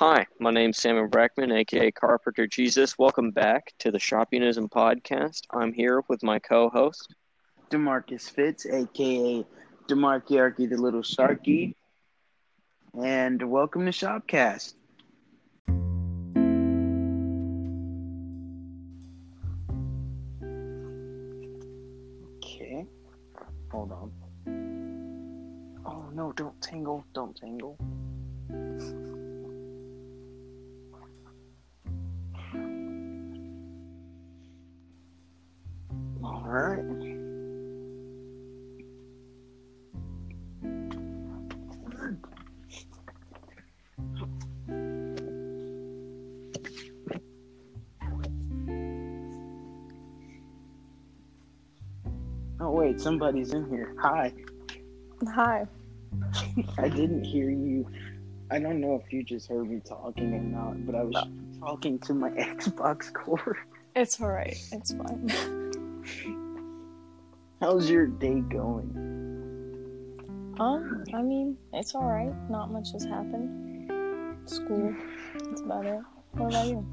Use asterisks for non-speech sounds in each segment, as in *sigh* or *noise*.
Hi, my name's Samuel Brackman, aka Carpenter Jesus. Welcome back to the Shoppingism podcast. I'm here with my co-host. Demarcus Fitz, aka Demarchiarchy the Little Sharky. And welcome to Shopcast. Okay. Hold on. Oh no, don't tangle, don't tangle. All right. Oh wait, somebody's in here. Hi. Hi. *laughs* I didn't hear you. I don't know if you just heard me talking or not, but I was talking to my *laughs* Xbox cord. It's alright. It's fine. *laughs* How's your day going? um, I mean, it's alright. Not much has happened. School. That's about it. What about you?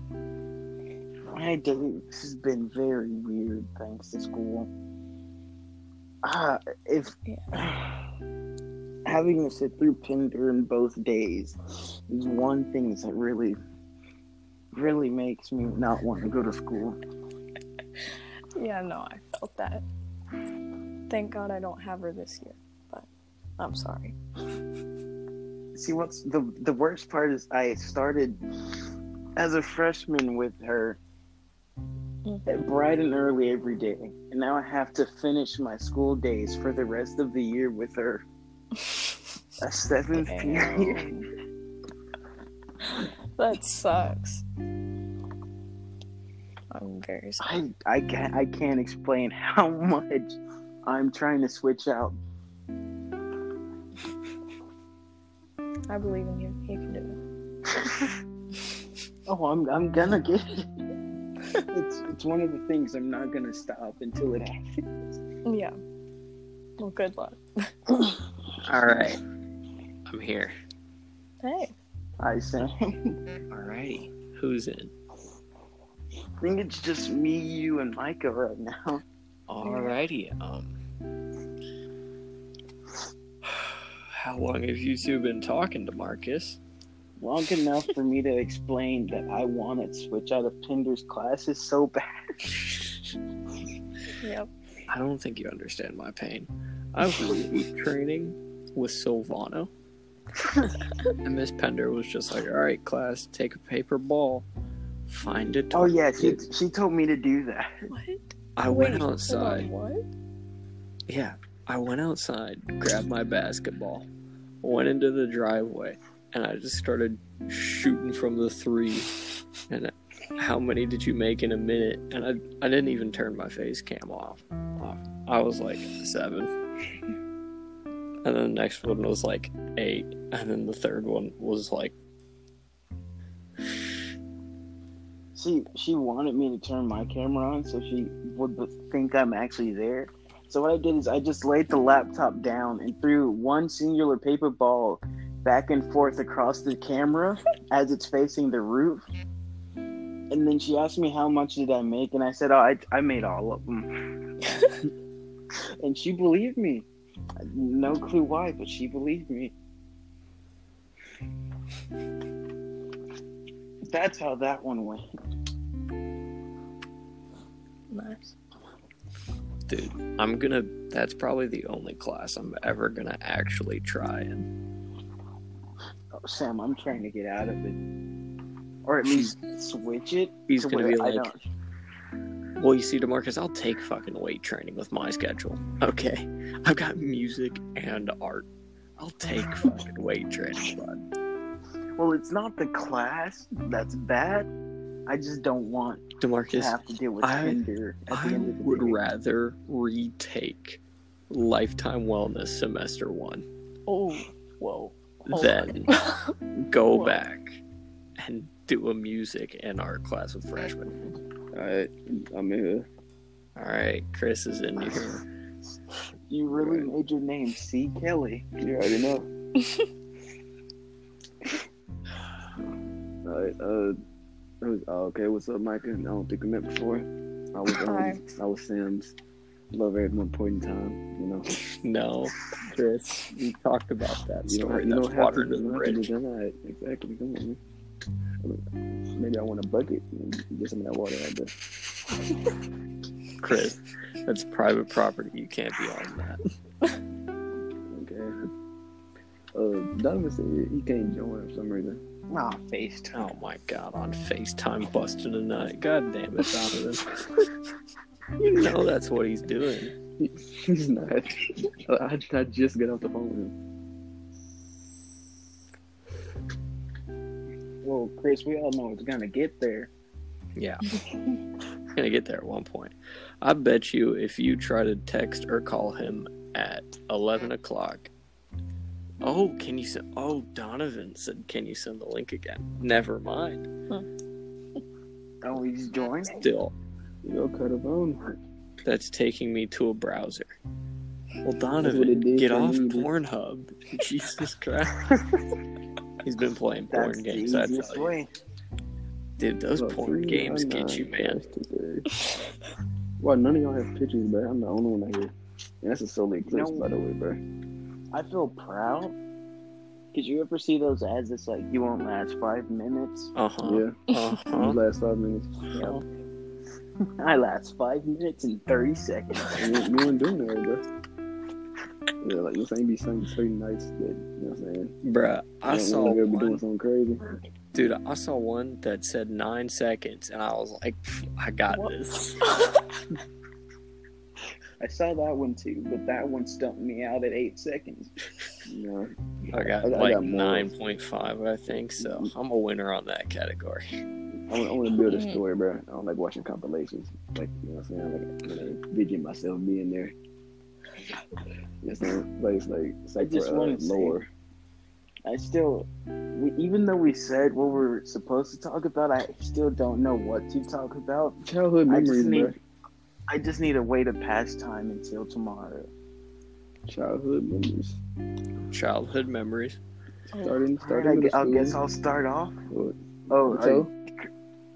My day has been very weird thanks to school. Ah, if *sighs* having to sit through Pinder in both days is one thing that really, really makes me not want to go to school. *laughs* Yeah, no, I felt that. Thank God I don't have her this year, but I'm sorry. *laughs* See, what's the the worst part is I started as a freshman with her Mhm. bright and early every day, and now I have to finish my school days for the rest of the year with her. *laughs* A seventh period. That sucks. I'm very sorry. I I can't I can't explain *laughs* how much I'm trying to switch out. I believe in you. You can do it. *laughs* Oh, I'm I'm gonna get it. It's it's one of the things I'm not gonna stop until it happens. Yeah. Well, good luck. *laughs* All right, I'm here. Hey. I say. All righty, who's in? I think it's just me, you, and Mycah right now. All righty. Um, how long have you two been talking to Marcus? Long enough for me to explain that I want to switch out of Pinder's classes so bad. Yep. I don't think you understand my pain. I was week training with Silvano, and Miss Pender was just like, "All right, class, take a paper ball, find a Oh yeah, she she told me to do that. What? I Wait, went hold on, outside. What? Yeah, I went outside, grabbed my basketball, went into the driveway, and I just started shooting from the three. And how many did you make in a minute? And I, I didn't even turn my face cam off. off. I was like seven. And then the next one was like eight. And then the third one was like, See, she wanted me to turn my camera on so she would think I'm actually there. So what I did is I just laid the laptop down and threw one singular paper ball back and forth across the camera as it's facing the roof. And then she asked me how much did I make, and I said, "Oh, I I made all of them." *laughs* and she believed me. No clue why, but she believed me. That's how that one went. Nice. Dude, I'm gonna, that's probably the only class I'm ever gonna actually try in. Oh, Sam, I'm trying to get out of it, or at least switch it. He's to gonna be like, Well, you see, Demarcus, I'll take fucking weight training with my schedule. Okay, I've got music and art. I'll take fucking weight training, bud. Well, it's not the class that's bad. I just don't want to have to deal with I- Tinder at the I end of the would day. rather retake Lifetime Wellness Semester One Oh, whoa. Hold than go Whoa. back and do a music and art class with freshmen. Alright, I'm here. All right, Chris is in here. You really Right. made your name C. Kelly. You already know. *laughs* Alright, uh, it was- oh, okay, what's up, Mycah? I don't think we met before. I was, um, Hi. I was Sam's lover at one point in time, you know. *laughs* No, Chris, we talked about that You don't, story. you That's don't have water to, to the you don't to bridge. deny it. Exactly, come on, man. Maybe I want a bucket and get some of that water out there. *laughs* Chris, that's private property. You can't be on that. Okay. Uh, Donovan said he can't join for some reason. Nah, FaceTime. Oh my god, on FaceTime busting a nut. God damn it, Donovan. *laughs* you know that's what he's doing. He's not. I, I just got off the phone with him. Well, Chris, we all know it's gonna get there. Yeah. *laughs* Gonna get there at one point. I bet you if you try to text or call him at 11 o'clock. Oh, can you send? Oh, Donovan said, can you send the link again? Never mind. Oh, he's joining. Still, You know, cut a phone. that's taking me to a browser. Well, it Donovan, did get for off me, dude. Pornhub. *laughs* Jesus Christ. *laughs* He's been playing porn That's the games. I easiest tell you. way. Dude, those Look, porn three games nine get you, man. today. Why none of y'all have pictures, bro? I'm the only one out here. And that's a solar eclipse, No. by the way, bro. I feel proud. Cause you ever see those ads that's like you won't last five minutes? Uh huh. Yeah, Uh these huh. last five minutes. I last five minutes and thirty seconds. You, you weren't doing that, bro. Yeah, like you're saying, be saying certain nights that you know what I'm saying. Bruh, I You saw don't wanna go be doing one. something crazy. Dude, I saw one that said nine seconds, and I was like, I got What? this. *laughs* I saw that one too, but that one stumped me out at eight seconds. You know, I got I like 9.5, I think, so I'm a winner on that category. I want, to build a story, bro. I don't like watching compilations. Like, you know what I'm saying? Like, you know, vision myself being there. You know what I'm saying? Like, it's like, it's like I just for, uh, wanna lore. I still, we, even though we said what we're supposed to talk about, I still don't know what to talk about. Childhood I just memories, need- bro. I just need a way to pass time until tomorrow. Childhood memories. Childhood memories. Starting, All right, starting I, with gu- I guess. I'll start off. What? Oh, are So?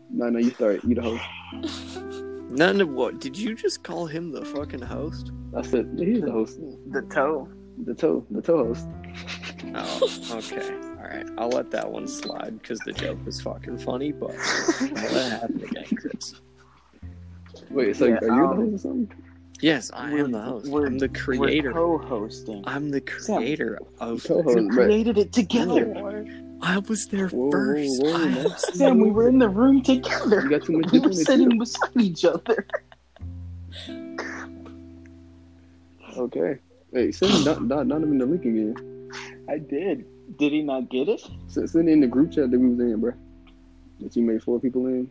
No, no, you start. You the host. *laughs* None of what? Did you just call him the fucking host? I said, yeah, he's the host. the toe. The toe, the toe host. Oh, okay. All right. I'll let that one slide because the joke was fucking funny, but *laughs* I'll let it happen again, Chris. Wait, so Yeah, are you um, the host or something? Yes, I We're- am the host. we're- I'm the We're creator. co-hosting. I'm the creator of. Co-host, We but created it Oh, together. Lord. I was there Whoa, whoa, first. whoa, I Sam, we were in the room together. you got too much We were sitting too. beside each other. Okay. Hey, send Don, Don, Donovan the link again. I did. Did he not get it? Send, send it in the group chat that we was in, bro. That you made four people in.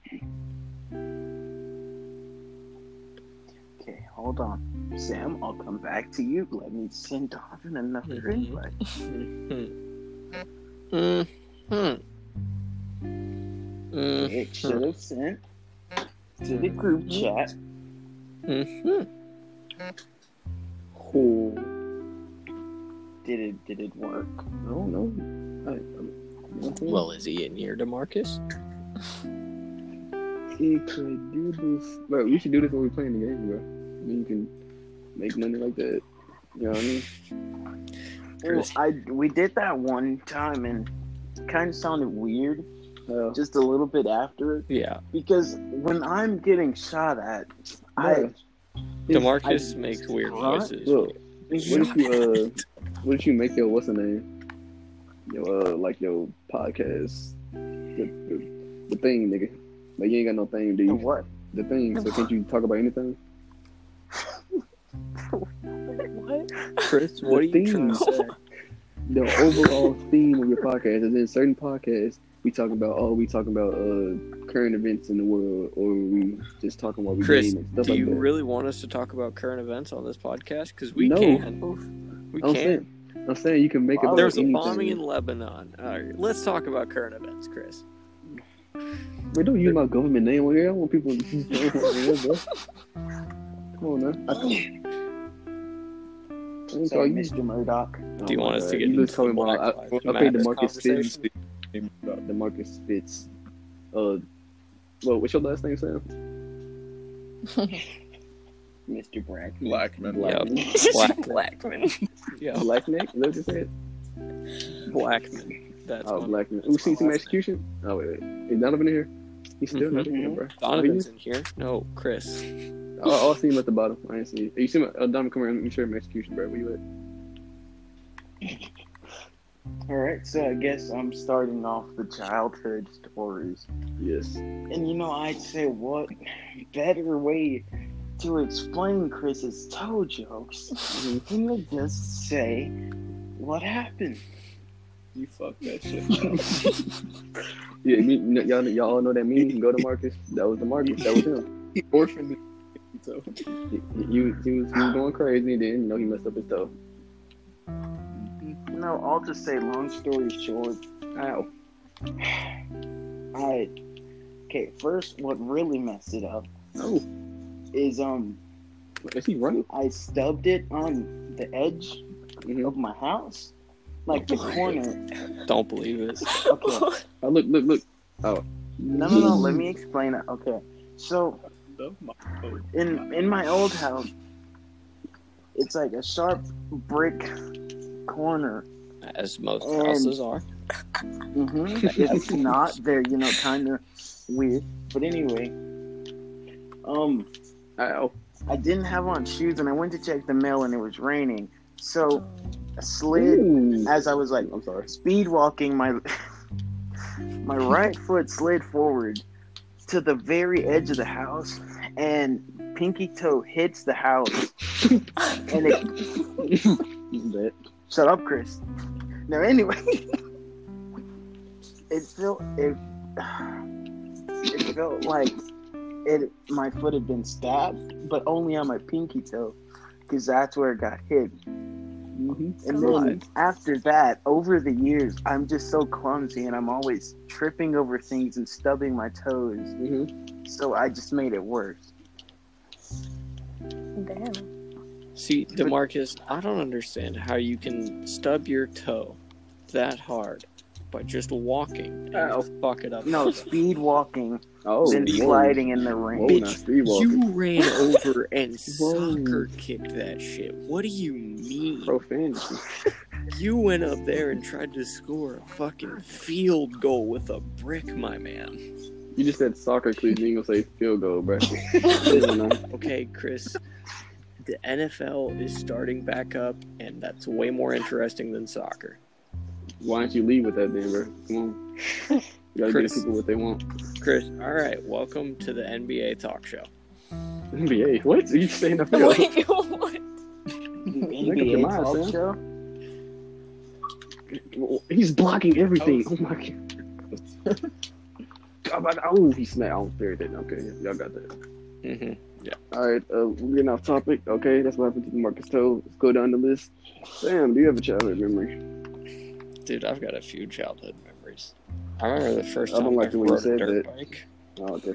Hold on. Sam, I'll come back to you. Let me send Donovan another Mhm. invite. Mm. Mm. Mm. It should have sent to the group chat. Mm-hmm. Oh, Did it? Did it work? I don't know. I, I'm, you know what I'm saying? Well, is he in here, Demarcus? he could do this. Bro, we should do this when we playing the game, bro. I you can make money like that. You know what I mean? Well, I we did that one time and kind of sounded weird. Uh, Just a little bit after it Yeah. because when I'm getting shot at, I Bruh. Demarcus I- makes weird What? voices. look, what if you uh, what if you make your what's the name? Your uh, like your podcast, the, the, the thing, nigga. Like you ain't got no thing, do the you? what? The thing. So can't you talk about anything? What? Chris, what are The you trying to theme. say? the overall theme of your podcast is in certain podcasts we talk about oh we talking about uh current events in the world or we just talking about we Chris, game and stuff do like you that. really want us to talk about current events on this podcast? Because we No. can. We I'm can. saying I'm saying you can make it Wow, about There's a bombing in Lebanon. All right, let's talk about current events, Chris. we don't use my government name on here. I don't want people to bro. Come on now. *laughs* I think I ain't So, call you. Mr. Murdoch. Do you my want us to God. get You into was talking the about Black I, I paid Matter Demarcus Fitz. conversation? Demarcus Fitz Uh, well, what's your last name, Sam? *laughs* Mr. Brack. *laughs* Blackman. Yep. Blackman. Blackman. Yeah, Blackneck? Is that what you said? Blackman. That's Oh, my- Blackman. Who sees some execution? Oh, wait, wait. Is Donovan in here? He's still not in here, bro. Donovan's in here. No, Chris. I'll, I'll see him at the bottom. I ain't see. You see him? Uh, Donovan, come here. Let me show him execution, bro. Where you at? *laughs* All right, so I guess I'm starting off the childhood stories. Yes. And you know, I'd say what better way to explain Chris's toe jokes than to just say what happened. You fucked that shit. *laughs* Yeah, me, y'all, y'all all know that meme. Go to Marcus. That was the Marcus. That was him. he orphaned so. *laughs* He, he, was, he, was, going crazy, and then you know he messed up his toe. No, I'll just say, long story short, Ow. *sighs* I okay. First, what really messed it up Oh, is um is he running? I stubbed it on the edge Mm-hmm. of my house, like the corner. Don't believe it. Okay, Oh, look, look, look. Oh. no, no, no. Let *laughs* me explain it. Okay, so in in my old house, it's like a sharp brick corner. As most And- houses are. hmm *laughs* It's not there, you know, kind of weird. But anyway, um, Ow. I didn't have on shoes, and I went to check the mail, and it was raining. So I slid Ooh. as I was like I'm sorry. speed walking. My *laughs* my right foot slid forward to the very edge of the house, and pinky toe hits the house, *laughs* and it Shut up, Chris. Now, anyway, *laughs* it felt it. *sighs* It felt like it. My foot had been stabbed, but only on my pinky toe, because that's where it got hit. Mm-hmm. And then after that, over the years, I'm just so clumsy, and I'm always tripping over things and stubbing my toes. Mm-hmm. So I just made it worse. Damn. See, Demarcus, I don't understand how you can stub your toe that hard by just walking and Ow. fuck it up. No, *laughs* speed walking, Oh, then sliding in the Whoa, rain. Bitch, now street walking. You ran over and *laughs* Whoa. soccer kicked that shit. What do you mean? Profanity. You went up there and tried to score a fucking field goal with a brick, my man. You just said soccer, please. You ain't gonna say field goal, bro. *laughs* Okay, Chris. The NFL is starting back up, and that's way more interesting than soccer. Why don't you leave with that, then, bro? Come on. *laughs* You gotta Chris. give people what they want. Chris, all right, welcome to the NBA talk show. NBA. What? Are You saying the field? Wait, what? Make up your NBA talk Sam. show. He's blocking everything. Oh, my god. Oh, my- oh, he snapped. Oh, there it is. Okay, y'all got that. hmm All right, uh, we're getting off topic. Okay, that's what happened to Marcus Toe. Let's go down the list. Sam, do you have a childhood memory? Dude, I've got a few childhood memories. I remember the first I time don't I like way rode a dirt that. bike. Oh, okay.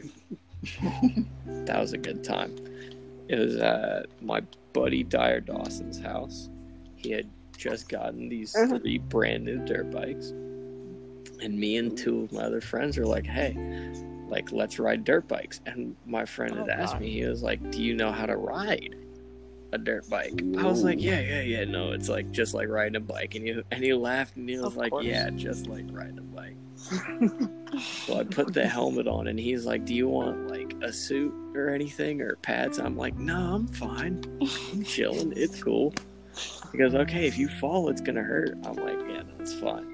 *laughs* That was a good time. It was at my buddy Dyer Dawson's house. He had just gotten these Uh-huh. three brand new dirt bikes. And me and two of my other friends were like, hey, like, let's ride dirt bikes. And my friend had Oh, asked God. me, he was like, do you know how to ride a dirt bike? I was like, yeah, yeah, yeah. No, it's like just like riding a bike. And he, and he laughed and he was Of like, course. yeah, just like riding a bike. *laughs* So I put the helmet on, and he's like, "Do you want like a suit or anything or pads?" I'm like, "No, I'm fine. I'm chilling. It's cool." He goes, "Okay, if you fall, it's gonna hurt." I'm like, "Yeah, that's fine."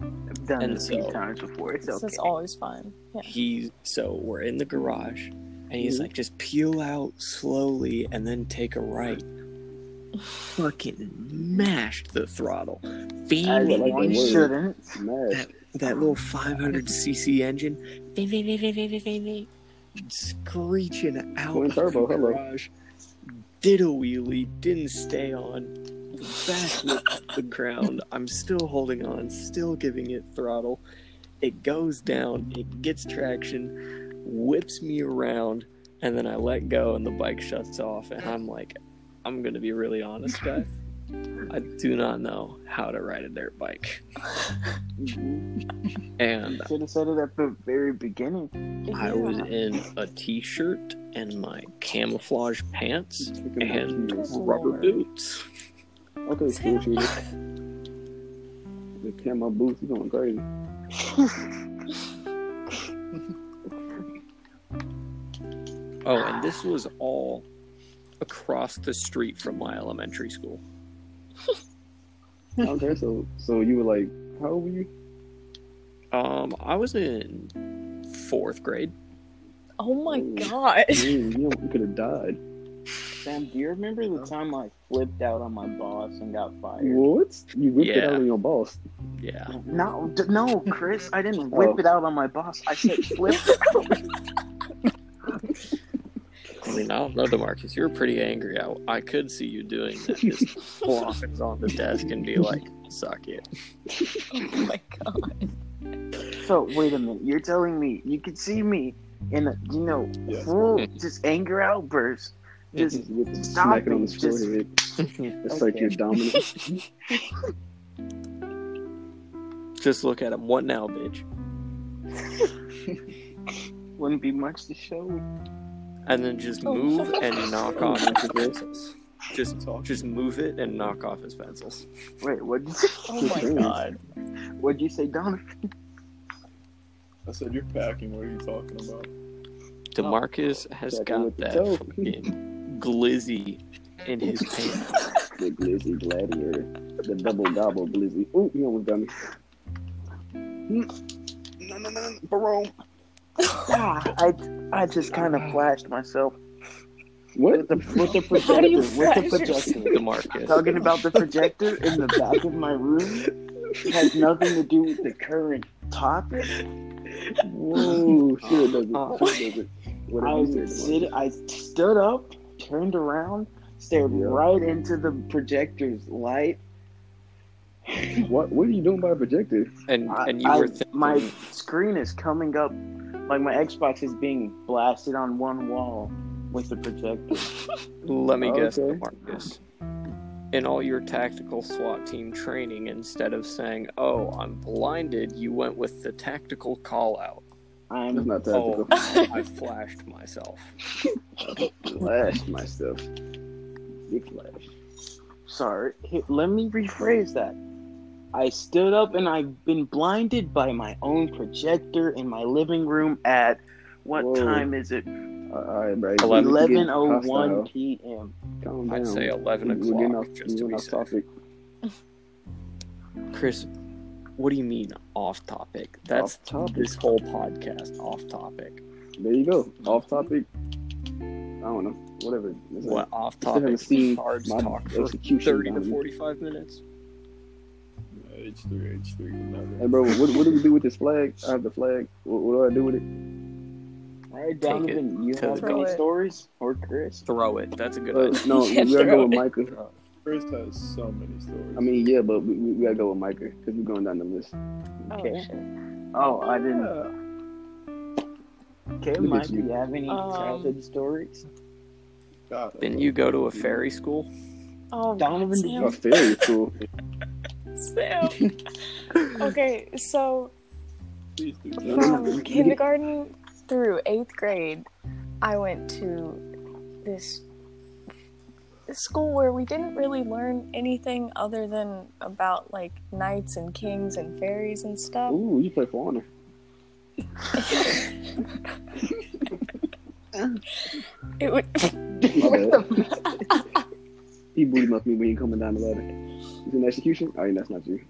I've done And this a few times before. It's okay. is always fine. Yeah. He so we're in the garage, and he's Mhm. like, "Just peel out slowly and then take a right." Fucking mashed the throttle. As Beam like that one word. shouldn't. Smash. that little 500cc engine screeching out Twin of turbo, the hello. garage. Did a wheelie didn't stay on. Backflip off the ground i'm still holding on still giving it throttle. It goes down it gets traction whips me around and then i let go and the bike shuts off and i'm like i'm gonna be really honest guys I do not know how to ride a dirt bike. *laughs* And Should have said it at the very beginning. I was in a t shirt and my camouflage pants and rubber boots. Okay, school cheater. The camo boots, you going crazy. *laughs* Oh, and this was all across the street from my elementary school. *laughs* Okay, so so you were like, how old were you? Um, I was in fourth grade. Oh my Ooh. god. You, you could have died. Sam, do you remember the time I flipped out on my boss and got fired? What? You whipped it out on your boss. Yeah. No, d- no, Chris, I didn't whip Oh. it out on my boss. I said flip it out. *laughs* I mean, I don't know, Demarcus. You're pretty angry. I, I could see you doing that. Just *laughs* flopping on the desk and be like, suck it. *laughs* Oh my god. So wait a minute, you're telling me you could see me in a you know Yes. full *laughs* just anger outburst, just Just whip it, Stop smack it on it, his just- forehead. It's like you're dominant. Just look at him. What now, bitch? wouldn't be much to show. And then just Oh. move and knock *laughs* off his pencils. Just, just move it and knock off his pencils. Wait, what'd you say? *laughs* Oh my god. What'd you say, Donovan? I said you're packing. What are you talking about? Demarcus oh. has got that fucking glizzy in his *laughs* pants. the glizzy gladiator. The double gobble glizzy. Ooh, you almost got me. Hmm. No, no, no, Barone. Ah, I I just kind of flashed myself What? with the with the projector. How do you with the flash projector. Demarcus. Talking about the projector in the back of my room has nothing to do with the current topic. Whoa, sure it doesn't. Uh, Sure doesn't. What I you sit, I stood up, turned around, stared Yeah. right into the projector's light. What? What are you doing by a projector? And I- and you I- were thinking, my screen is coming up, like my Xbox is being blasted on one wall with the projector. *laughs* let me guess, Okay. Demarcus. In all your tactical SWAT team training, instead of saying, "Oh, I'm blinded," you went with the tactical call out. I'm not Oh, tactical. I *laughs* flashed myself. Flash myself. Big flash. sorry. Here, let me rephrase that. I stood up and I've been blinded by my own projector in my living room at what Whoa. time is it? Uh, all right, bro. Eleven. You're Eleven oh one p.m. Calm I'd say 11 We're getting o'clock, off, just to getting be off topic. Chris, what do you mean off topic? That's Off topic. this whole podcast off topic. There you go. Off topic. I don't know. Whatever. It's What like- off still haven't topic? seen Cards my talk for thirty to forty-five minutes. H three, H three. Hey, bro, what, what do we do with this flag? I have the flag. What, what do I do with it? All right, Take Donovan, you have the any goal. stories or Chris? Throw it. That's a good Uh, idea. no, *laughs* Yeah, we gotta go with throw Mycah. *laughs* First has so many stories. I mean, yeah, but we, we, we gotta go with Mycah because we're going down the list. Oh Okay. shit. Oh, I didn't. yeah. Okay, Look at Mike, do you. you have any Um, childhood stories? God, Didn't you go to a fairy school? Oh, Donovan, did Sam. A fairy school. *laughs* Sam. *laughs* Okay, so from *laughs* kindergarten through eighth grade, I went to this school where we didn't really learn anything other than about like knights and kings and fairies and stuff. Ooh, you play for honor. *laughs* It would. My bad. he booty muffed me when he coming down the ladder. He's in execution? Oh, yeah, that's not you.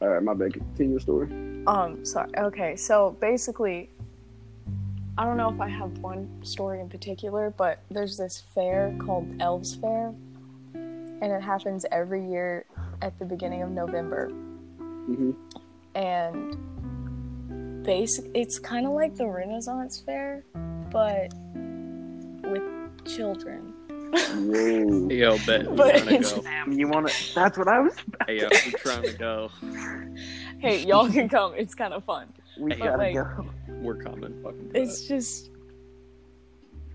All right, my bad. Continue your story. Um, sorry. Okay, so basically, I don't know if I have one story in particular, but there's this fair called Elves Fair, and it happens every year at the beginning of November. hmm And basic, it's kind of like the Renaissance Fair, but with children. Whoa. Yo, bet we're But trying to go. Sam, you wanna? That's what I was. Hey, yo, we're trying to go. Hey, y'all can come. It's kind of fun. We Hey, gotta like- go. We're coming. Fucking It's just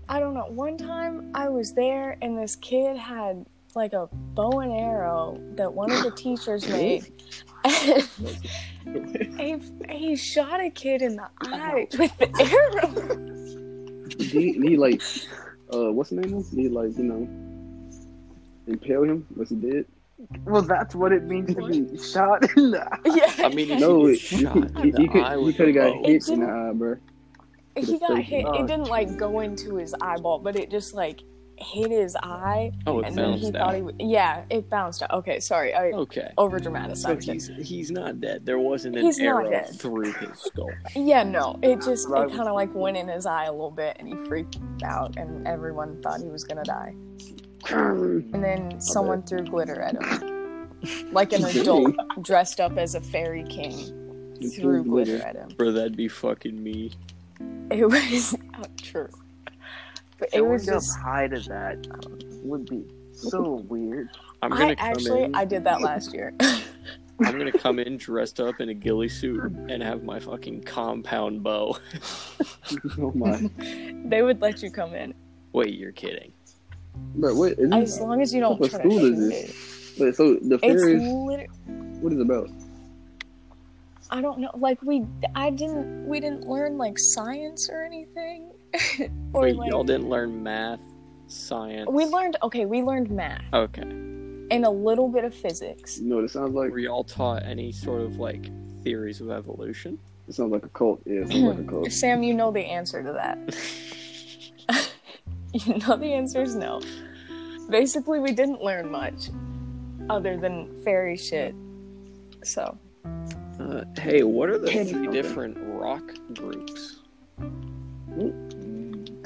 I don't know. One time I was there and this kid had like a bow and arrow that one of the teachers made. *laughs* And he, he shot a kid in the eye with the arrow. Did he, he like, uh, what's the name? Was? Did he like, you know, impale him? Was he did. Well, that's what it means to be shot in the *laughs* eye. Yeah, I mean, No, he he, he, he, could he could have got hit in the eye, bro. he got hit. It didn't like go into his eyeball, but it just like hit his eye, Oh, it and then he bounced thought out. he. w- Yeah, it bounced out. Okay, sorry, I Okay. over So dramatized it. he's he's not dead. There wasn't an He's not arrow dead. through his skull. Yeah, no, it just it kind of like went in his eye a little bit, and he freaked out, and everyone thought he was gonna die. And then someone threw glitter at him, like an *laughs* adult dressed up as a fairy king threw threw glitter glitter. at him. Bro, that'd be fucking me. It *laughs* was not true, but it Showing was up just. high to that um, would be so weird. I'm gonna I come actually in. I did that last year. *laughs* I'm gonna come in dressed up in a ghillie suit and have my fucking compound bow. *laughs* Oh my! they would let you come in Wait, you're kidding? Bro, what is as this? long as you don't What school is this? it. Wait, so the It's fairies? literally. What is it about? I don't know. Like we, I didn't. We didn't learn like science or anything. *laughs* or Wait, like y'all didn't learn math, science. we learned. Okay, we learned math Okay. and a little bit of physics. You know what it sounds like? Were y'all taught any sort of like theories of evolution? It sounds like a cult. Yeah, it sounds like a *clears throat* cult. Sam, you know the answer to that. *laughs* *laughs* you know the answer is no. Basically, we didn't learn much other than fairy shit. So Uh, hey, what are the three different rock groups?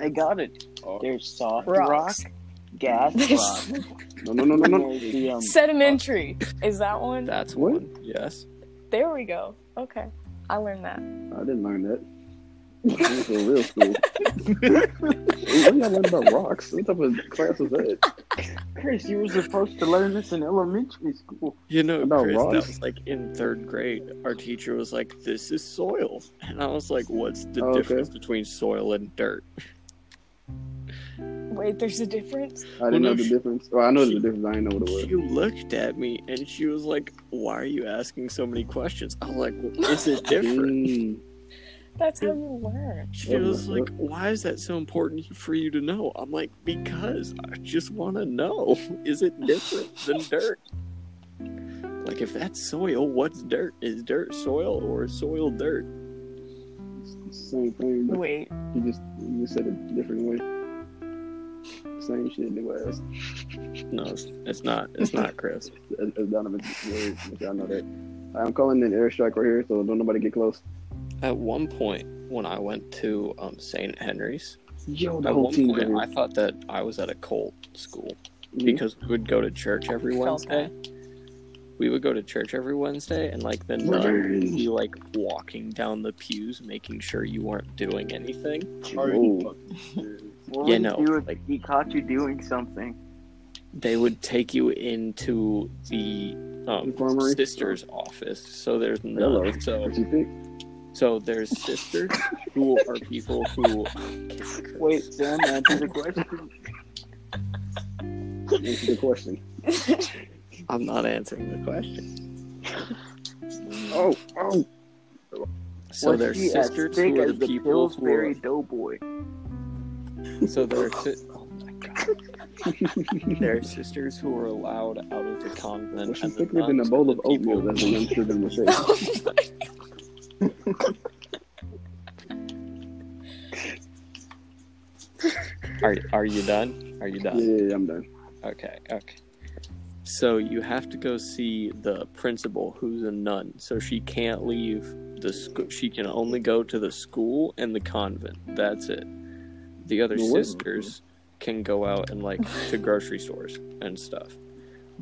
I got it. There's soft Rocks. rock, gas rock, *laughs* No, no, no, no, no. there's the, um, sedimentary is that one? That's What? one. Yes. There we go. Okay, I learned that. I didn't learn that. *laughs* I went to a real school. *laughs* what y'all learn about rocks? What type of class was that? Chris, you were supposed to learn this in elementary school. You know, About Chris, rocks? that was like in third grade. Our teacher was like, "This is soil," and I was like, "What's the Oh, okay. difference between soil and dirt?" Wait, there's a difference. I didn't Well, no, know the she- difference. Well, I know she- the difference. I didn't know what it was. She looked at me and she was like, "Why are you asking so many questions?" I was like, well, "Is it *laughs* different?" Mm. That's how you learn. She was like, "Why is that so important for you to know?" I'm like, "Because I just want to know. *laughs* Is it different than dirt?" Like, if that's soil, what's dirt? Is dirt soil or soil dirt? It's the same thing, Wait, you just you just said it a different way. Same shit, new ass. No, it's, it's not. It's not, Chris. As, as Donovan's word, which I know that. I'm calling an airstrike right here, so don't nobody get close. At one point, when I went to um, St. Henry's, Yo, the at whole one team point. I thought that I was at a cult school Mhm. because we would go to church every Felt Wednesday. We would go to church every Wednesday, and like the nun would be like walking down the pews, making sure you weren't doing anything. Are you Whoa. fucking? What Yeah, would no, you do if like- he caught you doing something? They would take you into the um, Infirmary? sister's office. So there's no nuns. So What you think? so there's sisters *laughs* who are people who. Wait, Sam, answer the question. Answer the question. *laughs* I'm not answering the question. *laughs* Oh, oh. So Was there's sisters thick who are as the the people who Pillsbury are, Doughboy. So there are si- *laughs* oh there are sisters who are allowed out of the convent Well, she's and the thicker than a bowl are of the people. Oatmeal, as a youngster than would say. Oh are, are you done? Are you Yeah, done? Yeah, yeah, I'm done. okay okay. So you have to go see the principal who's a nun. So she can't leave the school she can only go to the school and the convent. That's it the other Well, what- sisters can go out and like to grocery stores and stuff.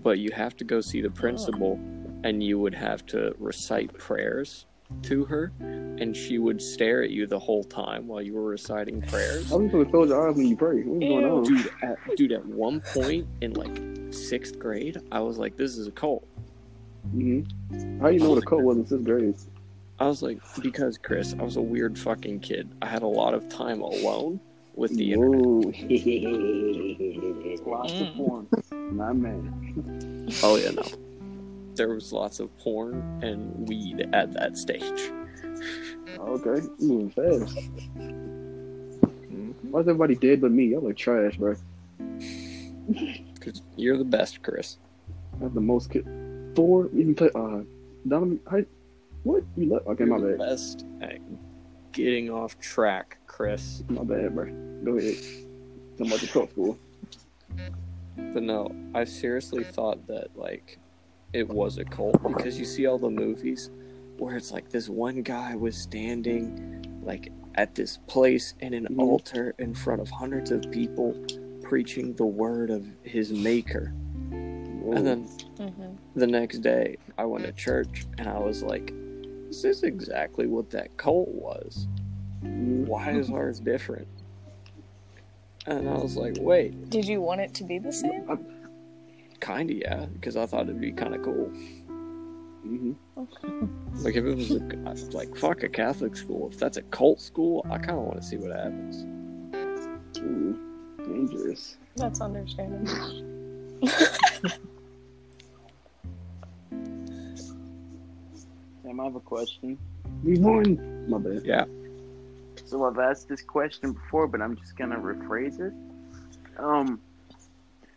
But you have to go see the principal and you would have to recite prayers to her and she would stare at you the whole time while you were reciting prayers. How are you supposed to close your eyes when you pray? What's going on? dude at, dude at one point in like sixth grade i was like this is a cult. Hmm How do you know what a cult was in sixth grade? i was like because chris i was a weird fucking kid. I had a lot of time alone with the internet Whoa. Lots of Mm. porn. My man. *laughs* Oh yeah, no. There was lots of porn and weed at that stage. Okay, you moving fast. Mhm. Why's everybody dead but me? I'm like trash, bro. Cause *laughs* you're the best, Chris. I have the most kid. Four even play. Uh, Donovan. I, what you let? Okay, my You're the bad. best at getting off track, Chris. My bad, bro. Go ahead. Talking about the cult school. But no, I seriously thought that like it was a cult because you see all the movies where it's like this one guy was standing like at this place in an Mhm. altar in front of hundreds of people preaching the word of his maker. Whoa. And then hmm the next day I went to church and I was like, this is exactly what that cult was. Why is *laughs* ours different? And I was like, wait, Did you want it to be the same? I- kinda yeah, because I thought it'd be kind of cool. mhm. Like if it was a, like fuck a Catholic school, if that's a cult school, I kind of want to see what happens. Ooh, dangerous. That's understandable. *laughs* *laughs* Sam, I have a question. We won. My bad. Yeah, So I've asked this question before, but I'm just gonna rephrase it. Um,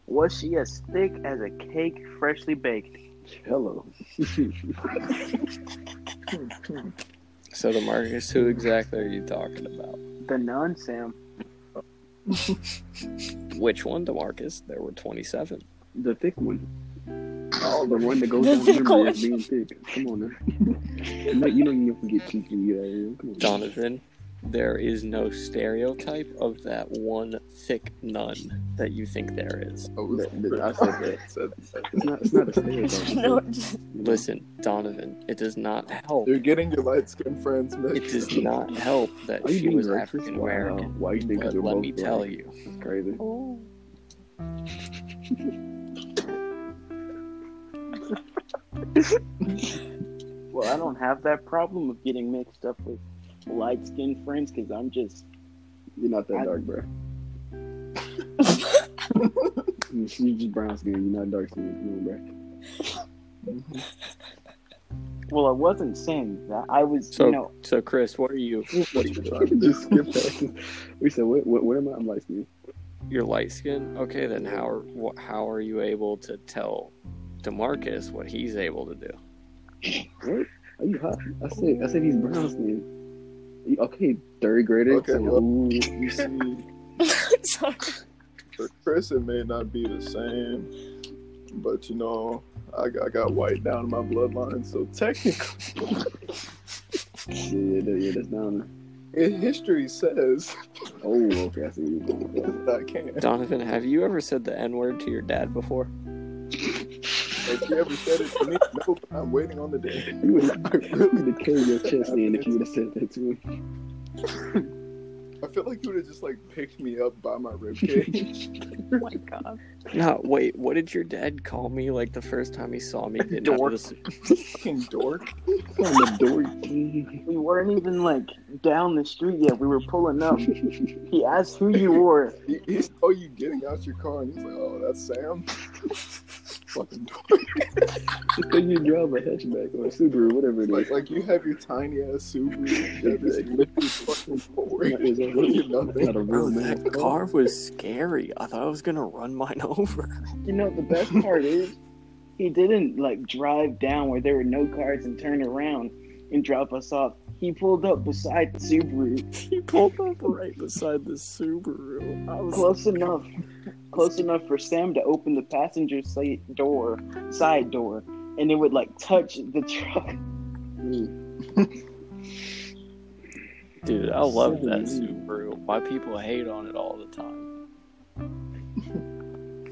was she as thick as a cake freshly baked? Hello. *laughs* So the Marcus, who exactly are you talking about? The nun, Sam. Which one, Demarcus? There were twenty-seven. the thick one. Oh, the one that goes The down thick memory one. as being thick. Come on now. you know you know you can get cheeky. Yeah, Come on. Donovan, there is no stereotype of that one thick nun that you think there is. Oh, I, was That- that- I said that. said that. *laughs* It's not. It's not a stereotype. *laughs* no, Listen, Donovan, it does not help. You're getting your light skinned friends It does not help that Are you she being was racist? African Wow. American. Why you think? But you're let me black? tell you, It's crazy. Ooh. *laughs* *laughs* Well, I don't have that problem of getting mixed up with light skinned friends because I'm just You're not that I- dark, bro. *laughs* You're just brown skin. You're not dark skin. Come on, bro. Mhm. well, I wasn't saying that. I was, So, you know, so Chris, what are you? What are you? Just skip past. it. We said, what? What? What am I? I'm light skin. You're light skinned. Okay, then how are wh- how are you able to tell Demarcus what he's able to do? What? Are you hot? I said. I said he's brown skin. You- Okay, third grader. Okay, saying, well- ooh, You *laughs* see, *laughs* Sorry. for Chris, it may not be the same, but you know, I, I got white down in my bloodline, so technically, yeah, yeah, yeah, that's down in history says Oh, okay, I see. you. *laughs* that I can. Donovan, have you ever said the N word to your dad before? If you ever said it to me, no, but I'm waiting on the day. You would have *laughs* really to carry your chest in if you would have said that to me. I feel like you would have just like picked me up by my ribcage. *laughs* Oh my god. No, wait. What did your dad call me like the first time he saw me getting out of Dork. the s- Fucking dork. On the door. Mm. we weren't even like down the street yet. We were pulling up. He asked who you were. He, he saw you getting out your car, and he's like, "Oh, that's Sam." *laughs* Fucking dork. Because *laughs* you drive a hatchback or a Subaru, whatever it Like, is. like you have your tiny ass Subaru. You have this lifted fucking forward. Is *laughs* that- not a real man. that car was scary. I thought I was gonna run mine *laughs* over. You know, the best part is he didn't like drive down where there were no cars and turn around and drop us off. He pulled up beside the Subaru, *laughs* He pulled up right beside the Subaru. I was close enough, close enough for Sam to open the passenger side door, side door, and it would like touch the truck. *laughs* Dude, I love that Subaru. Subaru. Why people hate on it all the time.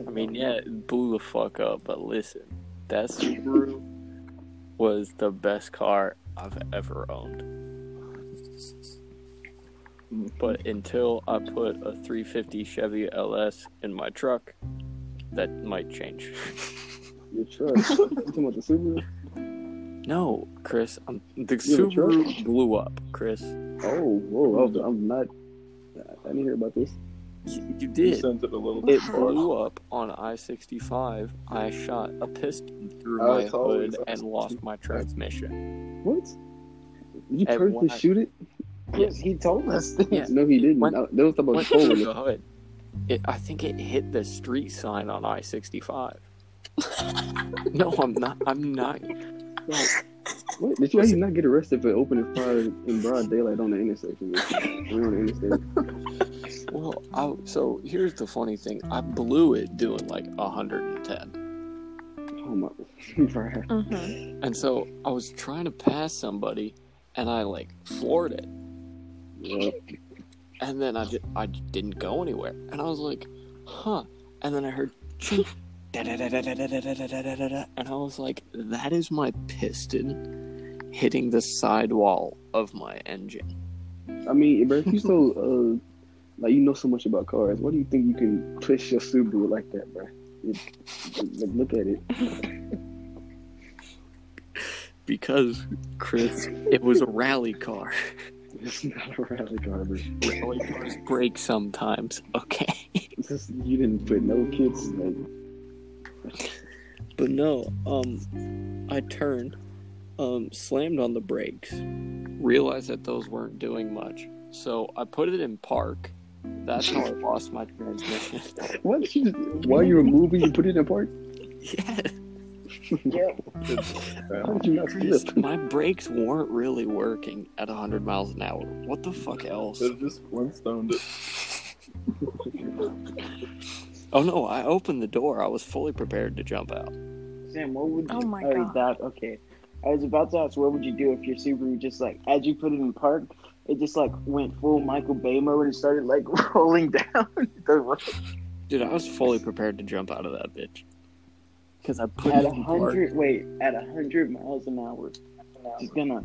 I mean, yeah, it blew the fuck up, but listen, that Subaru was the best car I've ever owned. But until I put a 350 Chevy LS in my truck, that might change. *laughs* Your truck. You talking about the Subaru? no, Chris, I'm, the You have a truck? Subaru blew up, Chris. Oh, whoa, I'm, I'm not. I didn't hear about this. You, you You did. sent it a little It far. blew up on I 65. I shot a piston through Oh, my hood and lost my transmission. What? Did you At purposely what? shoot it? Yes, he told us. This. *laughs* Yeah. No, he didn't. When- Uh, That was about the Went phone. through the hood. It, I think it hit the street sign on I 65. *laughs* no, I'm not. I'm not. What? Did you actually not get arrested for opening fire in broad daylight on the intersection? *laughs* I mean, on the interstate. Well, I, so here's the funny thing. I blew it doing like 110. Oh my, mm-hmm. And so I was trying to pass somebody, and I like floored it. Yep. And then I just I didn't go anywhere, and I was like, huh. And then I heard. and I was like, that is my piston hitting the sidewall of my engine. I mean, if you uh like you know so much about cars, why do you think you can push your Subaru like that, bro? It, like, look at it. Because, Chris, it was a rally car. *laughs* It's not a rally car, bro. Rally cars break sometimes, okay? Just, you didn't put no kids. Like, But no, um, I turned, um, slammed on the brakes, realized that those weren't doing much. So I put it in park. That's how I *laughs* lost my transmission. *laughs* what? You just, while you were moving, you put it in park? *laughs* yeah, Yep. How did you not Chris, slip? my brakes weren't really working at 100 miles an hour. What the fuck else? Should have just Flintstone it. Oh no, I opened the door. I was fully prepared to jump out. Sam, what would you? Oh my oh, God. That okay. I was about to ask, what would you do if your Subaru just like, as you put it in park, it just like went full Michael Bay mode and started like *laughs* rolling down *laughs* the road Dude, I was fully prepared to jump out of that bitch. Because I put at a hundred. Wait, at a hundred miles an hour. Just gonna.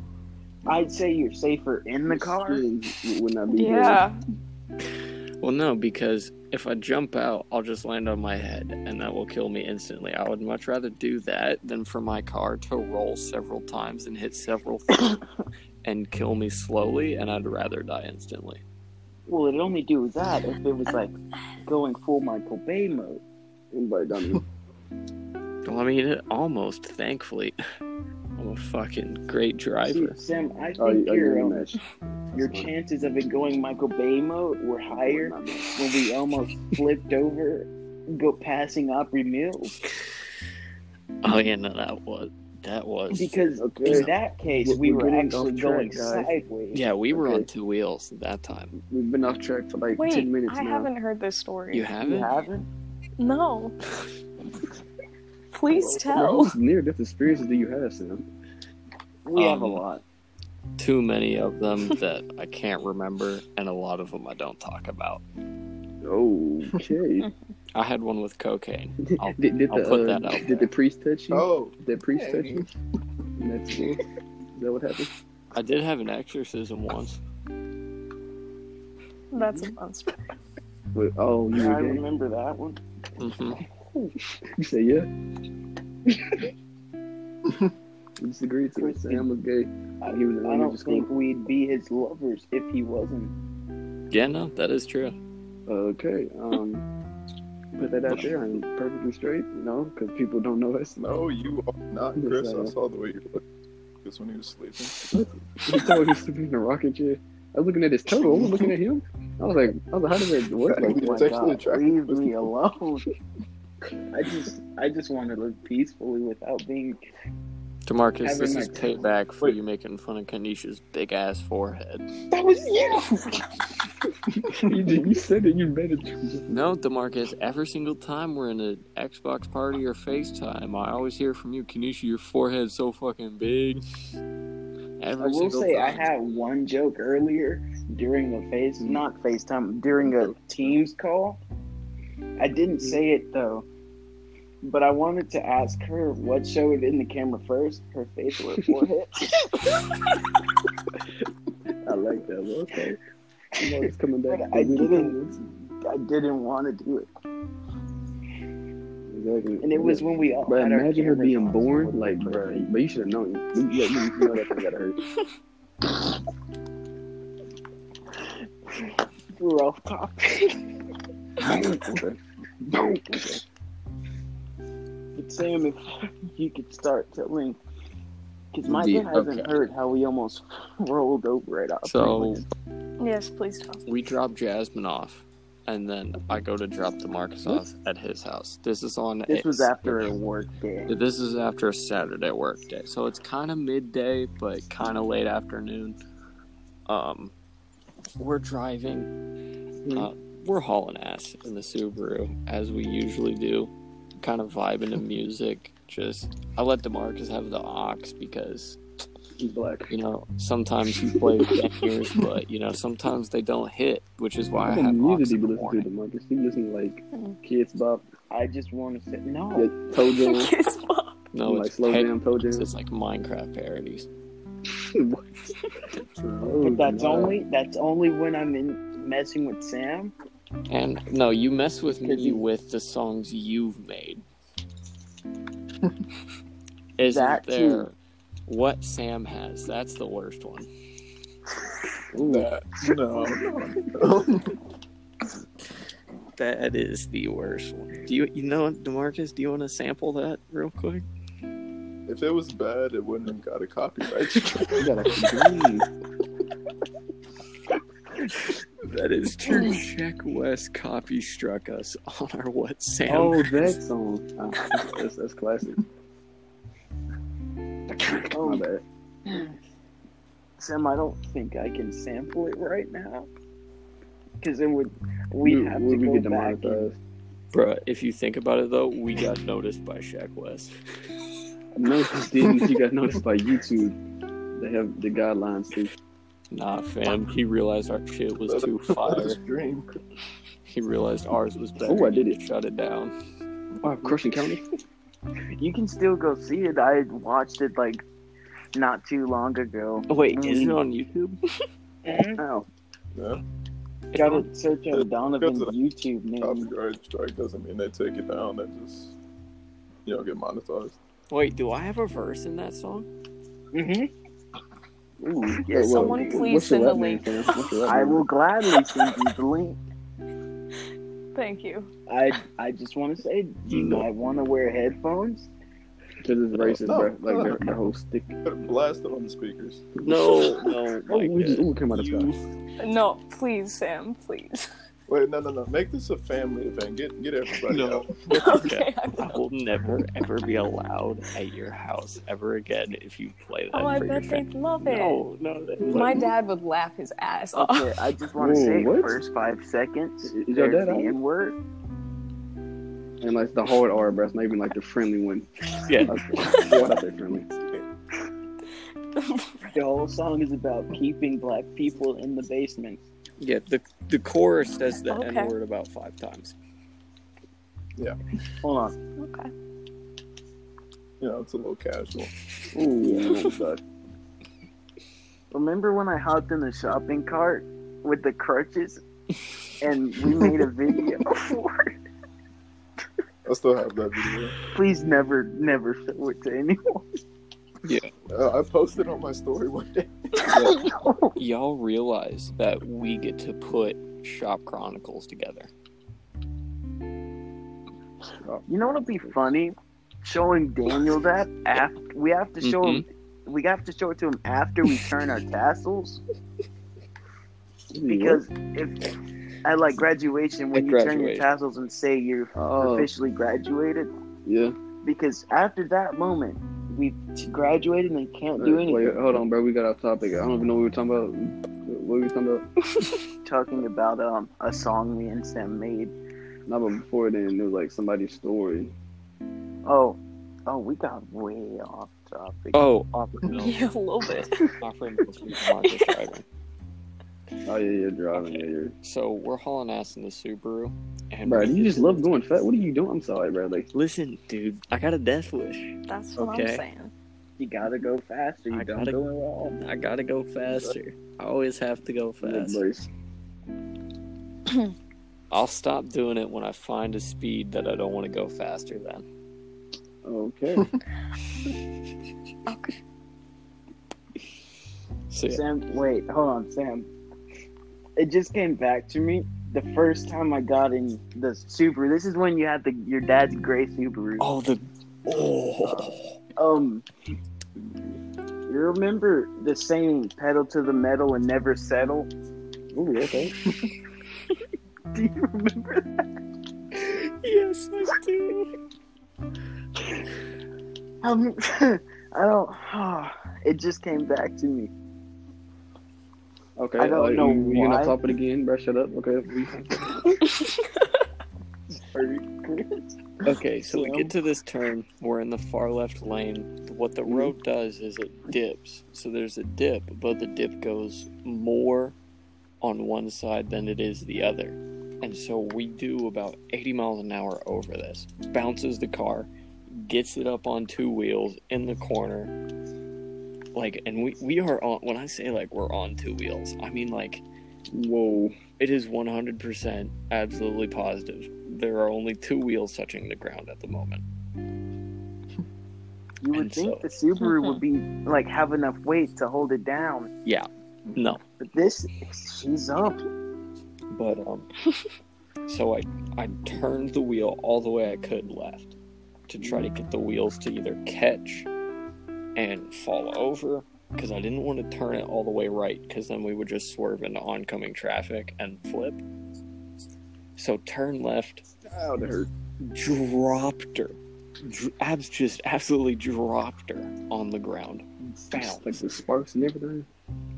I'd say you're safer in the car. It would not be Yeah. *laughs* Well, no, because if I jump out, I'll just land on my head, and that will kill me instantly. I would much rather do that than for my car to roll several times and hit several *coughs* feet and kill me slowly, and I'd rather die instantly. Well, it'd only do that if it was like going full Michael Bay mode. Anybody done *laughs* Well, I mean, it almost, thankfully. *laughs* I'm a fucking great See, driver. Sam, I think Are you, are you your in um, the match? your chances of it going Michael Bay mode were higher when we almost flipped over, go passing Opry Mills. Oh, yeah, no, that was. That was. Because Okay. in that case, We're- we we're were actually off track, going guys. sideways. Yeah, we were Okay. on two wheels that time. We've been off track for like Wait, 10 minutes I now. haven't heard this story. You You haven't? haven't? No. Please How tell. much near-death experiences do you have, Sam? We have a Um, lot. Too many of them *laughs* that I can't remember, and a lot of them I don't talk about. Okay. I had one with cocaine. I'll- did, did I'll the, put uh, that out Did there. the priest touch you? Oh, Did the priest yeah, touch you? That's cool. Is that what happened? I did have an exorcism once. That's a fun story. Wait, oh, you I were remember that one. hmm You say yeah? *laughs* you disagreed to it. Sam was gay. I, He was I don't elementary school. think we'd be his lovers if he wasn't. Yeah, no, that is true. Okay. Um, put that out there. I'm perfectly straight, you know, because people don't know us. no, you are not, Chris. I I saw the way you looked. Just when he was sleeping. He thought he was sleeping in a rocking chair. I was looking at his toe. I was looking at him. I was like, I was like, how does that work? Like, It's Oh my actually God, attractive. leave me *laughs* alone. I just, I just want to live peacefully without being. Demarcus, Having this is payback for Wait. you making fun of Kanisha's big ass forehead. That was you. *laughs* you, did- you said it. You made it. No, Demarcus, every single time we're in an Xbox party or FaceTime, I always hear from you, Kanisha, your forehead's so fucking big. Every I will say I had one joke earlier during a face, not FaceTime, during a Teams call. I didn't say it though, but I wanted to ask her what showed in the camera first, her face or her forehead. *laughs* I like that. Well, okay. You know, it's coming back. I didn't. I didn't want to do it, Exactly. and it was when we all. But had our imagine her being on, so it born, like, bro. But you should have known. You, you, you know that thing gotta hurt. *laughs* We're off topic. *laughs* okay. okay. But Sam, if *laughs* you could start telling, because Mycah Yeah, hasn't okay. heard how we almost *laughs* rolled over it. Off So Yes, please tell. we drop Jasmine off, and then I go to drop Demarcus off at his house. This is on. this was after a work day. This is after a Saturday work day, so it's kind of midday, but kind of late afternoon. Um, we're driving. Uh, we're hauling ass in the Subaru as we usually do, kind of vibing to music. Just I let Demarcus have the ox because He's black. you know sometimes he plays bangers, but you know sometimes they don't hit, which is why I What have aux music in do the listen to, morning. Demarcus? You listen like Mm. Kidz Bop, I just want to say no. yeah, Toe *laughs* Jam, Kiss Mom. No, like it's Slow peg- Jam, Toe Jam. It's like Minecraft parodies. *laughs* But that's only that's only when I'm in messing with Sam. And no, you mess with me you- with the songs you've made. *laughs* Isn't That too. there what Sam has? That's the worst one. That, no, *laughs* no. *laughs* That is the worst one. Do you you know Demarcus? Do you want to sample that real quick? if it was bad, it wouldn't have got a copyright. That is true. Check West copy struck us on our what Sam. Oh, that song. That's, that's classic. Oh. My bad. Sam, I don't think I can sample it right now because it would. We Would- have would to we go get back. and- demonetized? Bruh, if you think about it though, we got noticed by Shaq West. No, you didn't. You got noticed by YouTube. They have the guidelines too. Nah, fam. He realized our shit was too *laughs* it- fire. dream. He realized ours was better. Oh, I did it. Shut it down. Oh, Crushing County. *laughs* You can still go see it. I watched it like not too long ago. Oh, wait, Mm. is it on YouTube? *laughs* Oh, Yeah. gotta search out Donovan's Because YouTube name. Copyright strike doesn't mean they take it down. They just you know get monetized. Wait, do I have a verse in that song? Mm-hmm. Ooh, *laughs* Yes, wait, someone wait, please what's send the link. fam? What's your rap I will gladly send you the *laughs* link. Thank you. I I just want to say you mm. No. might want to wear headphones. Because it's oh, racist, No, bro. Like no. their, their whole stick. *laughs* Blast it on the speakers. No, no. Oh, we Mycah, just ooh, came out of the you- No, please, Sam, please. Wait, no, no, no. Make this a family event. Get get everybody No. out. *laughs* *laughs* okay. I I will. will never ever be allowed at your house ever again if you play that. Oh, I bet they'd love it. No, no. They My dad would laugh his ass oh. off. Okay, I just want to say what? first five seconds. Is your there's dad the? N word. And like the hard R, bro. It's not even like the friendly one. Yeah. Why not say friendly? *laughs* The whole song is about keeping black people in the basement. Yeah, the the chorus says the Okay. N word about five times. Yeah. Hold on. Okay. Yeah, it's a little casual. Ooh, yeah. oh, God. Remember when I hopped in the shopping cart with the crutches and we made a video *laughs* for it? I still have that video. Please never, never show it to anyone. Uh, I posted on my story one day. *laughs* Y'all realize that we get to put Shop Chronicles together. You know what'd be funny? Showing Daniel that after we have to show him. Mm-hmm. We have to show it to him after we turn our tassels because if at like graduation when At you turn your tassels and say you're Oh, officially graduated, yeah. because after that moment we graduated and can't do anything. wait, hold on, bro. We got off topic. I don't even know what we were talking about. What were we talking about? *laughs* Talking about um a song me and Sam made. Not but before then. It was like somebody's story. Oh, oh, we got way off topic. Oh, *laughs* Opry Mill. Yeah, a little bit. Opry Mill's Marcus driving. Oh yeah, you're driving. Yeah, you're. So we're hauling ass in the Subaru. And Bro, you just love going fast. What are you doing? I'm sorry, bro. Like, Listen, dude, I got a death wish. That's what Okay. I'm saying. You gotta go faster. You I don't gotta- go at all. I gotta go faster. I always have to go leg fast. *clears throat* I'll stop doing it when I find a speed that I don't want to go faster than. Okay. *laughs* Okay. So yeah. Sam, wait, hold on, Sam. It just came back to me the first time I got in the Subaru. This is when you had the your dad's gray Subaru. Oh, the oh, Um, you remember the saying "pedal to the metal and never settle"? Ooh, okay. *laughs* Do you remember that? yes, I do. Um, *laughs* I don't. *sighs* it just came back to me. Okay. I don't uh, know you, you why. gonna top it again, bro? Shut up. Okay. *laughs* *laughs* Okay, so we get to this turn. We're in the far left lane. What the road does is it dips. So there's a dip, but the dip goes more on one side than it is the other. And so we do about 80 miles an hour over this. Bounces the car, gets it up on two wheels in the corner. Like, and we, we are on, when I say like we're on two wheels, I mean like Whoa. it is 100% absolutely positive. There are only two wheels touching the ground at the moment. You would And think so- the Subaru would be like have enough weight to hold it down, Yeah. No, but this, she's up. but um, *laughs* so I I turned the wheel all the way I could left to try to get the wheels to either catch and fall over because I didn't want to turn it all the way right because then we would just swerve into oncoming traffic and flip. So turn left, that hurt. dropped her. Dr- abs just absolutely dropped her on the ground. Bounce. Like the sparks and everything.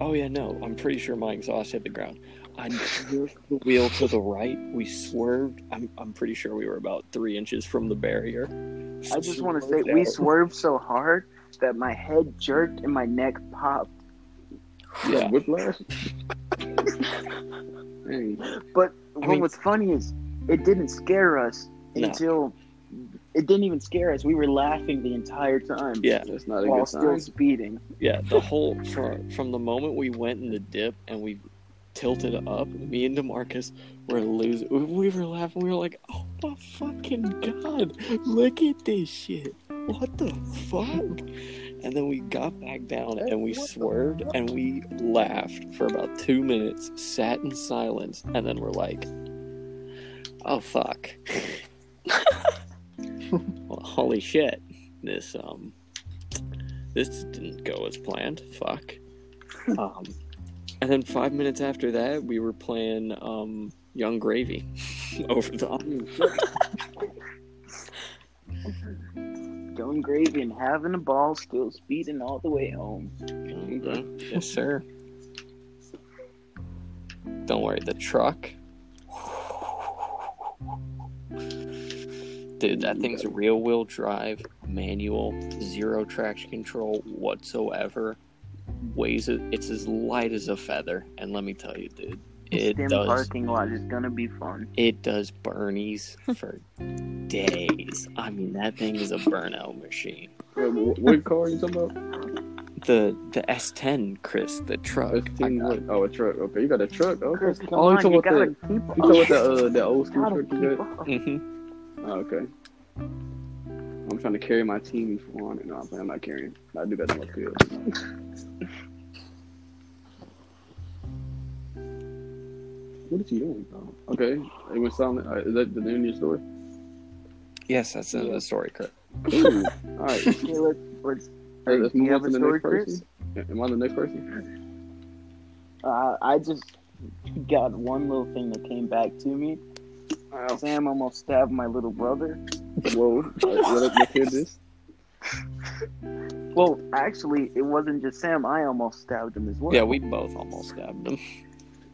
Oh yeah, no, I'm pretty sure my exhaust hit the ground. I *laughs* jerked the wheel to the right. We swerved. I'm I'm pretty sure we were about three inches from the barrier. I just want to say we swerved so hard that my head jerked and my neck popped. Yeah. Yeah, Whiplash. Dang. But I what mean- was funny is it didn't scare us No. until it didn't even scare us. We were laughing the entire time yeah, That's not a while good still speeding. yeah. The whole from from the moment we went in the dip and we tilted up, me and Demarcus were losing. We were laughing. We were like, "Oh my fucking god! Look at this shit! What the fuck?" And then we got back down and we swerved and we laughed for about two minutes, sat in silence, and then we're like, "Oh fuck!" *laughs* well, holy shit! This um, this didn't go as planned. Fuck. *laughs* Um, and then five minutes after that, we were playing um, Yung Gravy *laughs* over the. Going *laughs* gravy and having a ball, still speeding all the way home. Mhm. Yes, sir. Don't worry, the truck. Dude, that thing's a rear wheel drive, manual, zero traction control whatsoever. Weighs it, it's as light as a feather. And let me tell you, dude, it Stem does parking lot is gonna be fun. it does Bernie's for days. I mean, that thing is a burnout machine. Wait, wh- what car are you talking about? The the S10, Chris, the truck. I S10 what? Oh, a truck. Okay, you got a truck. Okay. Chris, come oh, you on, talking you about the you talking about the uh, the old school Gotta truck you got? up. Mhm. Oh, okay. I'm trying to carry my team for on it. No, I'm playing. I'm not carrying. I do got no skill. What is he doing? Oh, okay. It went silent. Uh, is that the end of your story? Yes, that's in the story, Chris. Ooh. All right. *laughs* Okay, let's, let's, Hey, let's move on to the story, next Chris? person. Am I the next person? Uh, I just got one little thing that came back to me. Wow. Sam almost stabbed my little brother. Whoa. *laughs* All right, let, let's hear this. Well, actually, it wasn't just Sam. I almost stabbed him as well. Yeah, we both almost stabbed him.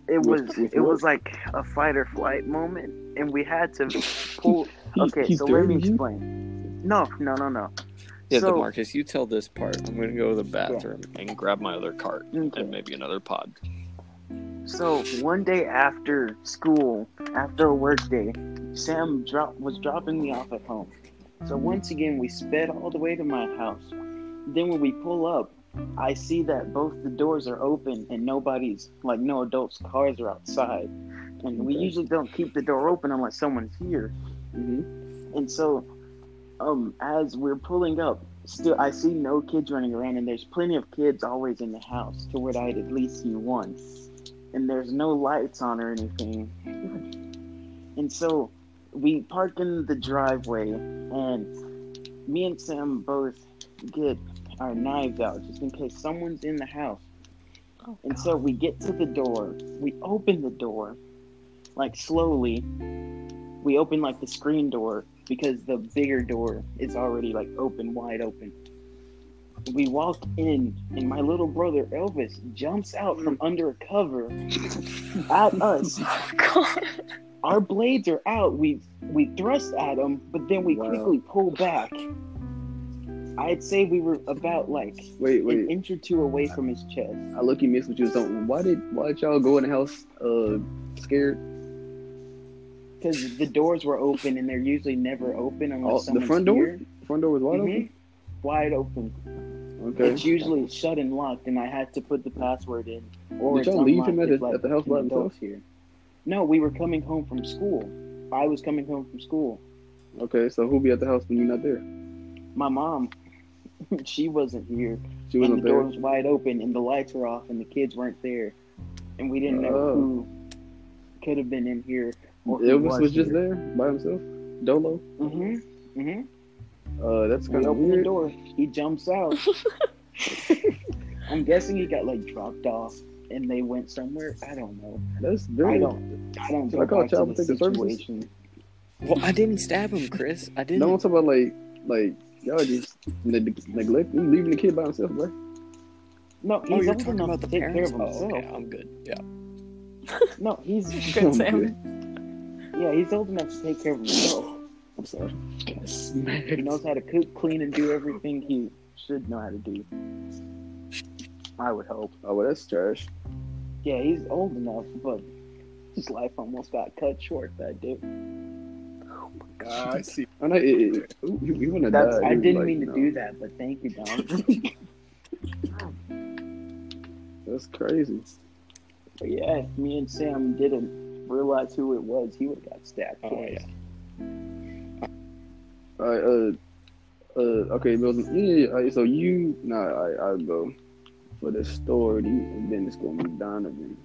it was With- with it was like a fight or flight moment, and we had to pull. *laughs* Okay, he so let me you? explain. No, no, no, no. Yeah, So- Marcus, you tell this part. I'm gonna go to the bathroom and grab my other cart Okay. and maybe another pod. So one day after school, after a work day, Sam drop, was dropping me off at home. So once again, we sped all the way to my house. Then when we pull up, I see that both the doors are open and nobody's like no adults' cars are outside. And we Okay. usually don't keep the door open unless someone's here. Mm-hmm. And so, um, as we're pulling up, still I see no kids running around, and there's plenty of kids always in the house to where I'd at least see one. And there's no lights on or anything. And so we park in the driveway, and me and Sam both get our knives out just in case someone's in the house. Oh, And so we get to the door. We open the door, like slowly. We open like the screen door because the bigger door is already like open, wide open. We walk in, and my little brother Elvis jumps out from under a cover at us. *laughs* Oh god. Our blades are out. We we thrust at him, but then we Wow. quickly pull back. I'd say we were about like Wait, an inch or two away from his chest. I look you missed what you was talking. Why did why did y'all go in the house uh scared? Because the doors were open and they're usually never open unless Oh, the someone's front door? here. Front door was wide Mhm. Wide open. Okay. It's usually shut and locked, and I had to put the password in. Or Did y'all leave him at like, at the house by himself? Here. No, we were coming home from school. I was coming home from school. Okay, so who be at the house when you're not there? My mom, *laughs* she wasn't here, She wasn't and the door was wide open, and the lights were off, and the kids weren't there, and we didn't know Oh. who could have been in here. Or Elvis was just here. there by himself. Dolo. Mhm. Mhm. Uh, that's We kind of open the weird. door. He jumps out. *laughs* I'm guessing he got like dropped off and they went somewhere. I don't know. That's I don't. I don't Should go I call back to Child the Protective Services? Well, I didn't stab him, Chris. I didn't. No one's talking about like like y'all just neg- neglect you leaving the kid by himself, bro. No, oh, he's you're talking about the take care parents. of Oh, okay, I'm good. Yeah. No, he's *laughs* Good Sam. *laughs* yeah, he's old enough to take care of himself. I'm sorry. He knows how to cook, clean, and do everything he should know how to do. I would hope. Oh, well, that's trash. Yeah, he's old enough, but his life almost got cut short that day. Ah, I see. *laughs* I it, it, he wouldn't have That's, died. I didn't like, mean to no, do that, but thank you, Don. *laughs* That's crazy. But yeah, if me and Sam didn't realize who it was, he would have got stabbed. Oh twice. yeah. All right. Uh. Uh. Okay. Bill, yeah. yeah, all right, so you. Nah. I. I'll go for the story, and then it's gonna be Donovan.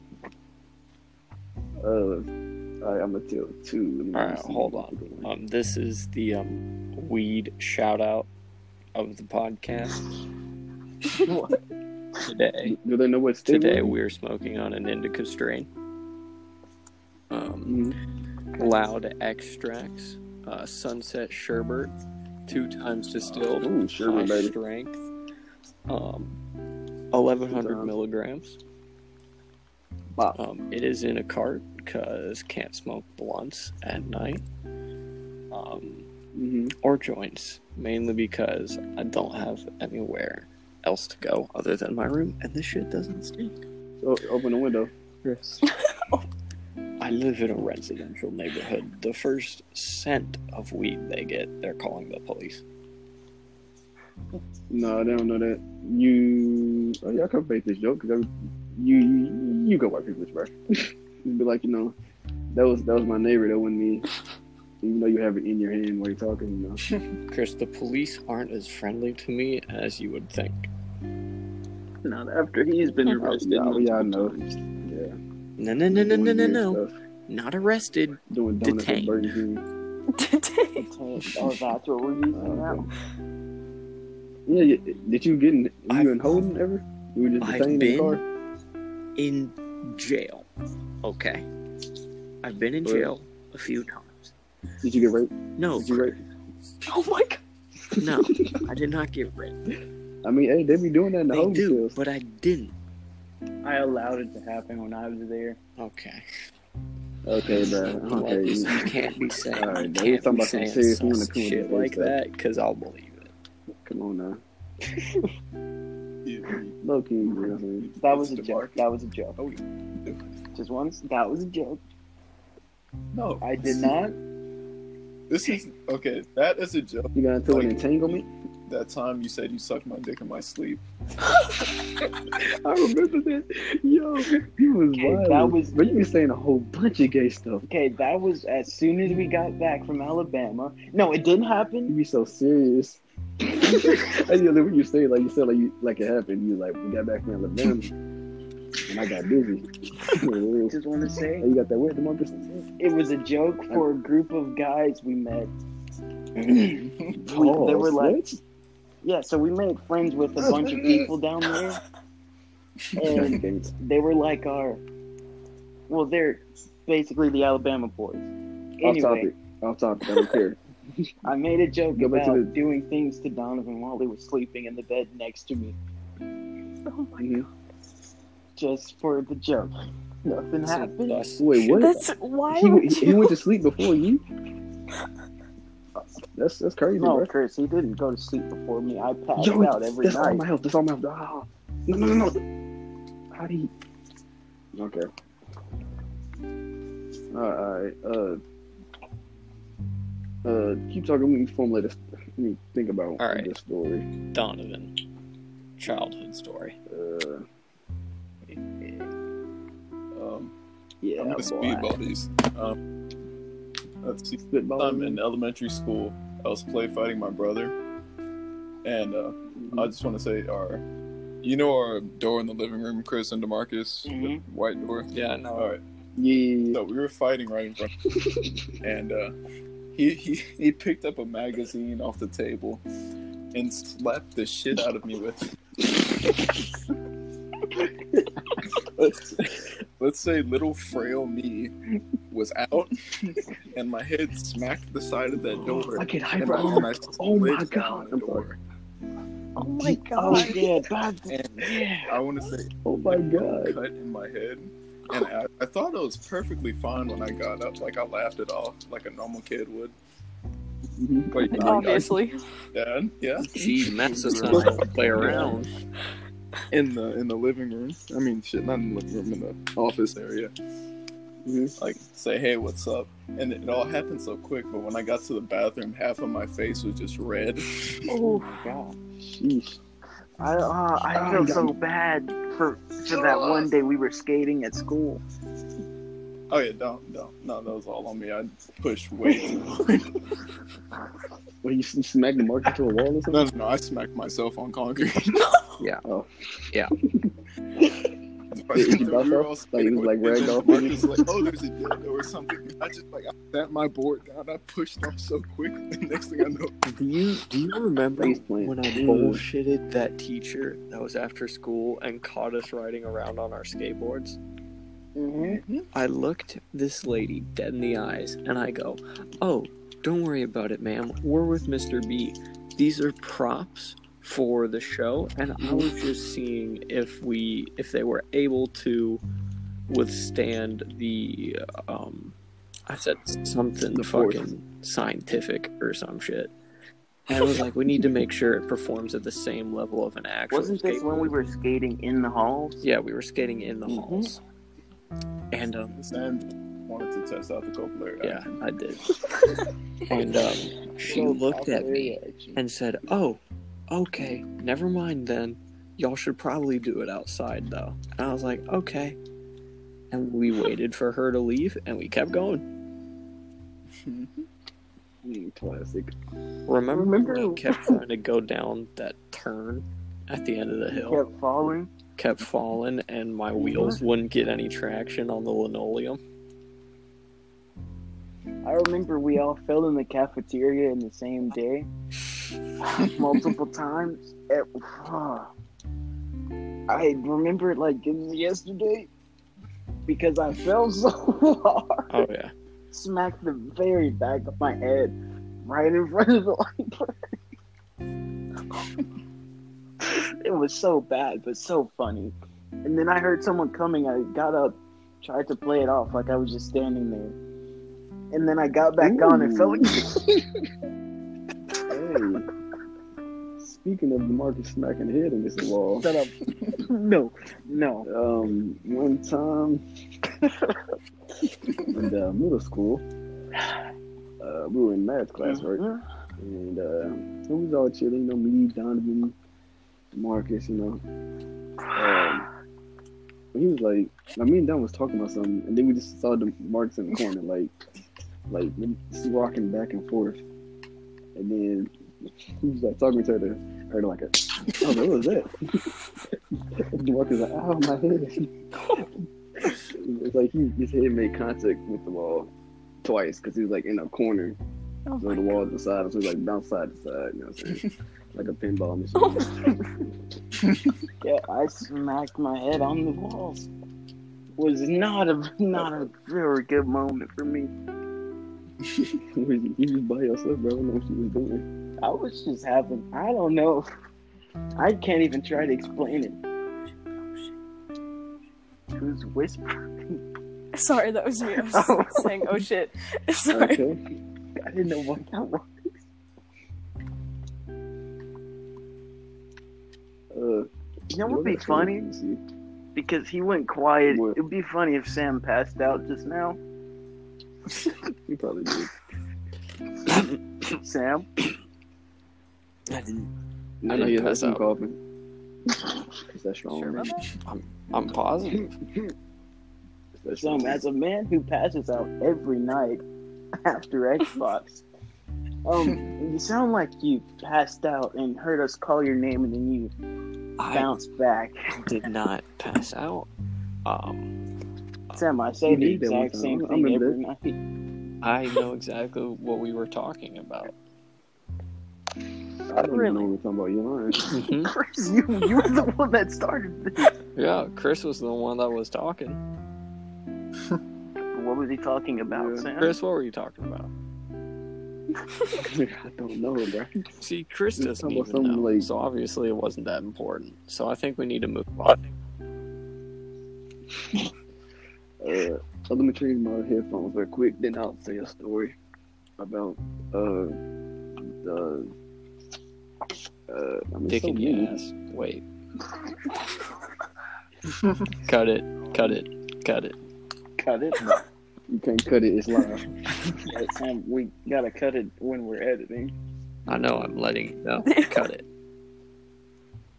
Uh. All right. I'm gonna tell two. Let All right, hold on. Um, this is the um weed shout out of the podcast *laughs* today. Do they know what state Today we're we're smoking on an indica strain. Um, in? loud extracts, uh, sunset sherbet, two times distilled, Ooh, high sherbet, baby. strength, um, eleven hundred milligrams. Wow. Um, it is in a cart because can't smoke blunts at night. Um, Mm-hmm. or joints, mainly because I don't have anywhere else to go other than my room, and this shit doesn't stink. So open the window. Chris. *laughs* I live in a residential neighborhood. The first scent of weed they get, they're calling the police. No, they don't know that. You, oh yeah, I can't make this joke because you, you, you go white privilege, bro. *laughs* You'd be like, you know, that was that was my neighbor. That wasn't me. Even though you have it in your hand while you're talking, you know. *laughs* Chris, the police aren't as friendly to me as you would think. Not after he's been *laughs* arrested. Yeah, yeah, I know. Multiple times. Yeah. No, no, no, no, no, no, no. Not arrested. Doing donuts at Detained. King. Today. *laughs* Oh, that's what we're using now. Yeah, yeah, did you get in? You I've- in Holden ever? You were just I've detained in been- the car. In jail. Okay. I've been in Right. jail a few times. Did you get raped? No, Did you rape? Oh my god. no, I did not get raped. I mean, hey, they be doing that in the They Holden do, skills. but I didn't. I allowed it to happen when I was there. Okay. Okay, bro. Well, Okay. you can't be saying, All right, you now we're talking about some serious some one to come shit like stuff. that because I'll believe it. Come on now. Yeah. *laughs* Low key, you know what I'm saying? That was a joke. That was a joke. Oh, yeah. Just once. That was a joke. No, I did not. This is okay. That is a joke. You got into an Like- entanglement? That time you said you sucked my dick in my sleep. *laughs* I remember that. Yo, you was Okay, wild. that was- But you were saying a whole bunch of gay stuff. Okay, that was as soon as we got back from Alabama. No, it didn't happen. You happen. be so serious. and you know, when you say like you said like you like it happened, you like we got back from Alabama. and I got busy. I *laughs* just want to say Hey, you got that wet, Demarcus? it was a joke for a group of guys we met. We- they were like, what? Yeah, so we made friends with a bunch of people down there, and they were like our, well, they're basically the Alabama boys. Off Anyway, topic. Off topic. I don't care. I made a joke Go about the- doing things to Donovan while he was sleeping in the bed next to me, Oh my Mhm. just for the joke. Nothing That's happened. Wait, what? That's why He, would he went to sleep before you. *laughs* That's that's crazy, No, bro. Chris, he didn't go to sleep before me. I passed Yo, out every that's all night. my health. That's all my health. Ah. No, no, no, no. How do you? Okay. All right. Uh. Uh. Keep talking. Let me formulate this. Let me think about All right. this story. Donovan. Childhood story. Uh. Um, Yeah, I'm gonna boy. speedball these. Um, let's see. Spitball. I'm in elementary school. I was play fighting my brother, and uh, I just want to say, our, you know, our door in the living room, Chris and Demarcus, the Mhm. white door. Yeah, no. All right. Yeah. So we were fighting right in front, and uh, he he he picked up a magazine off the table and slapped the shit out of me with. it. *laughs* *laughs* *laughs* let's let's say little frail me was out, *laughs* and my head smacked the side of that door. I get and I- hyper. and I Oh my God. down the I'm. Oh my Oh god. yeah, bad. *laughs* And Yeah. I want to say Oh my god. cut in my head. And I, I thought it was perfectly fine when I got up. Like I laughed it off like a normal kid would. Mhm. But like, Obviously. Dad, yeah, Gee, Matt's just not gonna play *laughs* around. In the in the living room. I mean, shit, not in the living room, in the office area. Mhm. Like say, hey, what's up? And it all happened so quick. But when I got to the bathroom, half of my face was just red. *laughs* Oh God. Sheesh. I uh, I Oh, feel God. so bad for for that one day we were skating at school. Oh yeah, don't don't no, that was all on me. I pushed way too hard. *laughs* Well, you s- smacked the mark into a wall or No, something? no, no, I smacked myself on concrete. *laughs* Oh. Yeah. Did you bounce were off? Like, it was, like, skating, and ragged then off? Like, oh, there's a dildo or something. I just like I sat my board down. I pushed off so quick. *laughs* And next thing I know, Do you do you remember when I bullshitted that teacher that was after school and caught us riding around on our skateboards? Mm-hmm. I looked this lady dead in the eyes and I go, "Oh, don't worry about it, ma'am. We're with Mr. B. These are props for the show, and I was just seeing if we if they were able to withstand the um I said something The force. fucking scientific or some shit. And I was like, we need to make sure it performs at the same level of an actual Wasn't this when we were skating in the halls? Yeah, we were skating in the Mhm. halls. And um Sam wanted to test out the Copeland. Yeah, I did. *laughs* and um, she looked at me and said, "Oh, okay, never mind then. Y'all should probably do it outside though." And I was like, "Okay." And we *laughs* waited for her to leave, and we kept going. *laughs* Classic. Remember, Remember- when we kept trying to go down that turn at the end of the hill, Kept falling. kept falling, and my wheels wouldn't get any traction on the linoleum. I remember we all fell in the cafeteria in the same day, *laughs* multiple times. It, *sighs* I remember it like it was yesterday because I fell *laughs* so hard, Oh yeah. smacked the very back of my head right in front of the library. *laughs* it was so bad, but so funny. And then I heard someone coming. I got up, tried to play it off like I was just standing there. And then I got back on and fell Ooh. again. Hey. Speaking of Demarcus smacking the head against the wall, Shut up. no, no. um, one time in uh, middle school, uh, we were in math class, right? And uh, it was all chilling, you know, me, Donovan, Marcus, you know. Um, he was like, I mean, Don was talking about something, and then we just saw Demarcus in the corner, like, like rocking back and forth. And then he oh, was like talking to her, her like, a, oh, what was that? Demarcus like, oh, my head. it's like he, his head made contact with the wall twice because he was like in a corner. Oh So the wall at the side, so he like bounced side to side. You know what I'm saying? *laughs* like a pinball machine. Yeah, I smacked my head on the walls. Was not a not a very good moment for me. *laughs* you was by yourself, bro. I don't know what you was doing. I was just having I don't know. I can't even try to explain it. Who's whispering? Sorry, that was me. I was *laughs* Oh. saying, "Oh shit." Sorry. Okay. I didn't know what that was. Uh, You know what would be funny? Let. Because he went quiet. What? It'd be funny if Sam passed out just now. *laughs* He probably did. *coughs* Sam, I didn't. I I know didn't he has pass some out. coughing. Is that strong? Sure man? about that? I'm positive. *laughs* Is that Sam, as a man who passes out every night after Xbox, *laughs* um, you sound like you passed out and heard us call your name and then you I bounced back. *laughs* did not pass out. Um, Sam, I say the did that one exact time. same I thing remember every night. I know exactly what we were talking about. I don't Really? even know what we're talking about. You're lying. Mhm. *laughs* Chris, you you were the one that started this. Yeah, Chris was the one that was talking. What was he talking about, Yeah. Sam? Chris, what were you talking about? *laughs* I don't know, bro. See, Chris He's doesn't talking about even know, like- so obviously it wasn't that important. So I think we need to move on. *laughs* Uh, so let me change my headphones real quick. Then I'll say a story about uh the uh. I mean, Dick so in many. your ass. Wait. cut it. Cut it. Cut it. Cut it. You can't cut it. It's live. Yeah, Sam, we gotta cut it when we're editing. I know I'm letting you *laughs* know. cut it.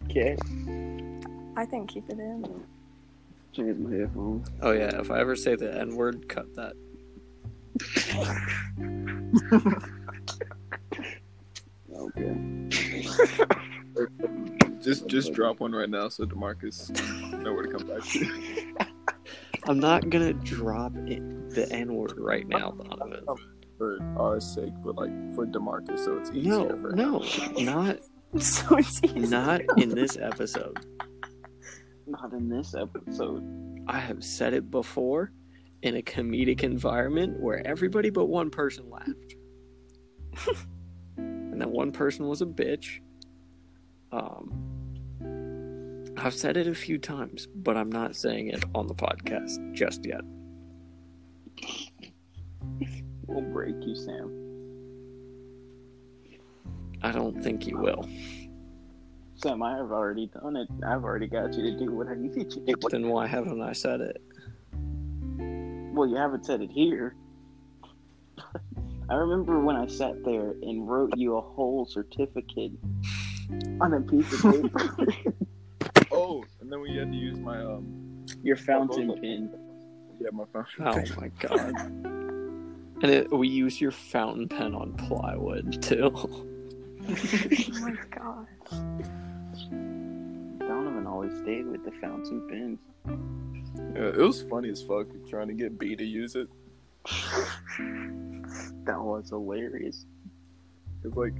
Okay. I think keep it in. Change my headphones. Oh yeah, if I ever say the N word, cut that. *laughs* Okay. *laughs* Just just drop one right now so Demarcus know where to come back to. *laughs* I'm not gonna drop it, the N word right now, Donovan. For our sake, but like for Demarcus, so it's easier No, for no, not *laughs* So it's easy. not in this episode. Not in this episode. I have said it before in a comedic environment where everybody but one person laughed. and that one person was a bitch. Um I've said it a few times, but I'm not saying it on the podcast just yet. We'll break you, Sam. I don't think you will. Sam, I have already done it. I've already got you to do what I need you to do. Then why haven't I said it? Well, you haven't said it here. *laughs* I remember when I sat there and wrote you a whole certificate on a piece of paper. *laughs* Oh, and then we had to use my um Your fountain pen. yeah my phone. Oh my god. *laughs* And it, we used your fountain pen on plywood too. *laughs* Oh my god. Donovan always stayed with the fountain pens. Yeah, it was funny as fuck trying to get B to use it. That was hilarious. It's like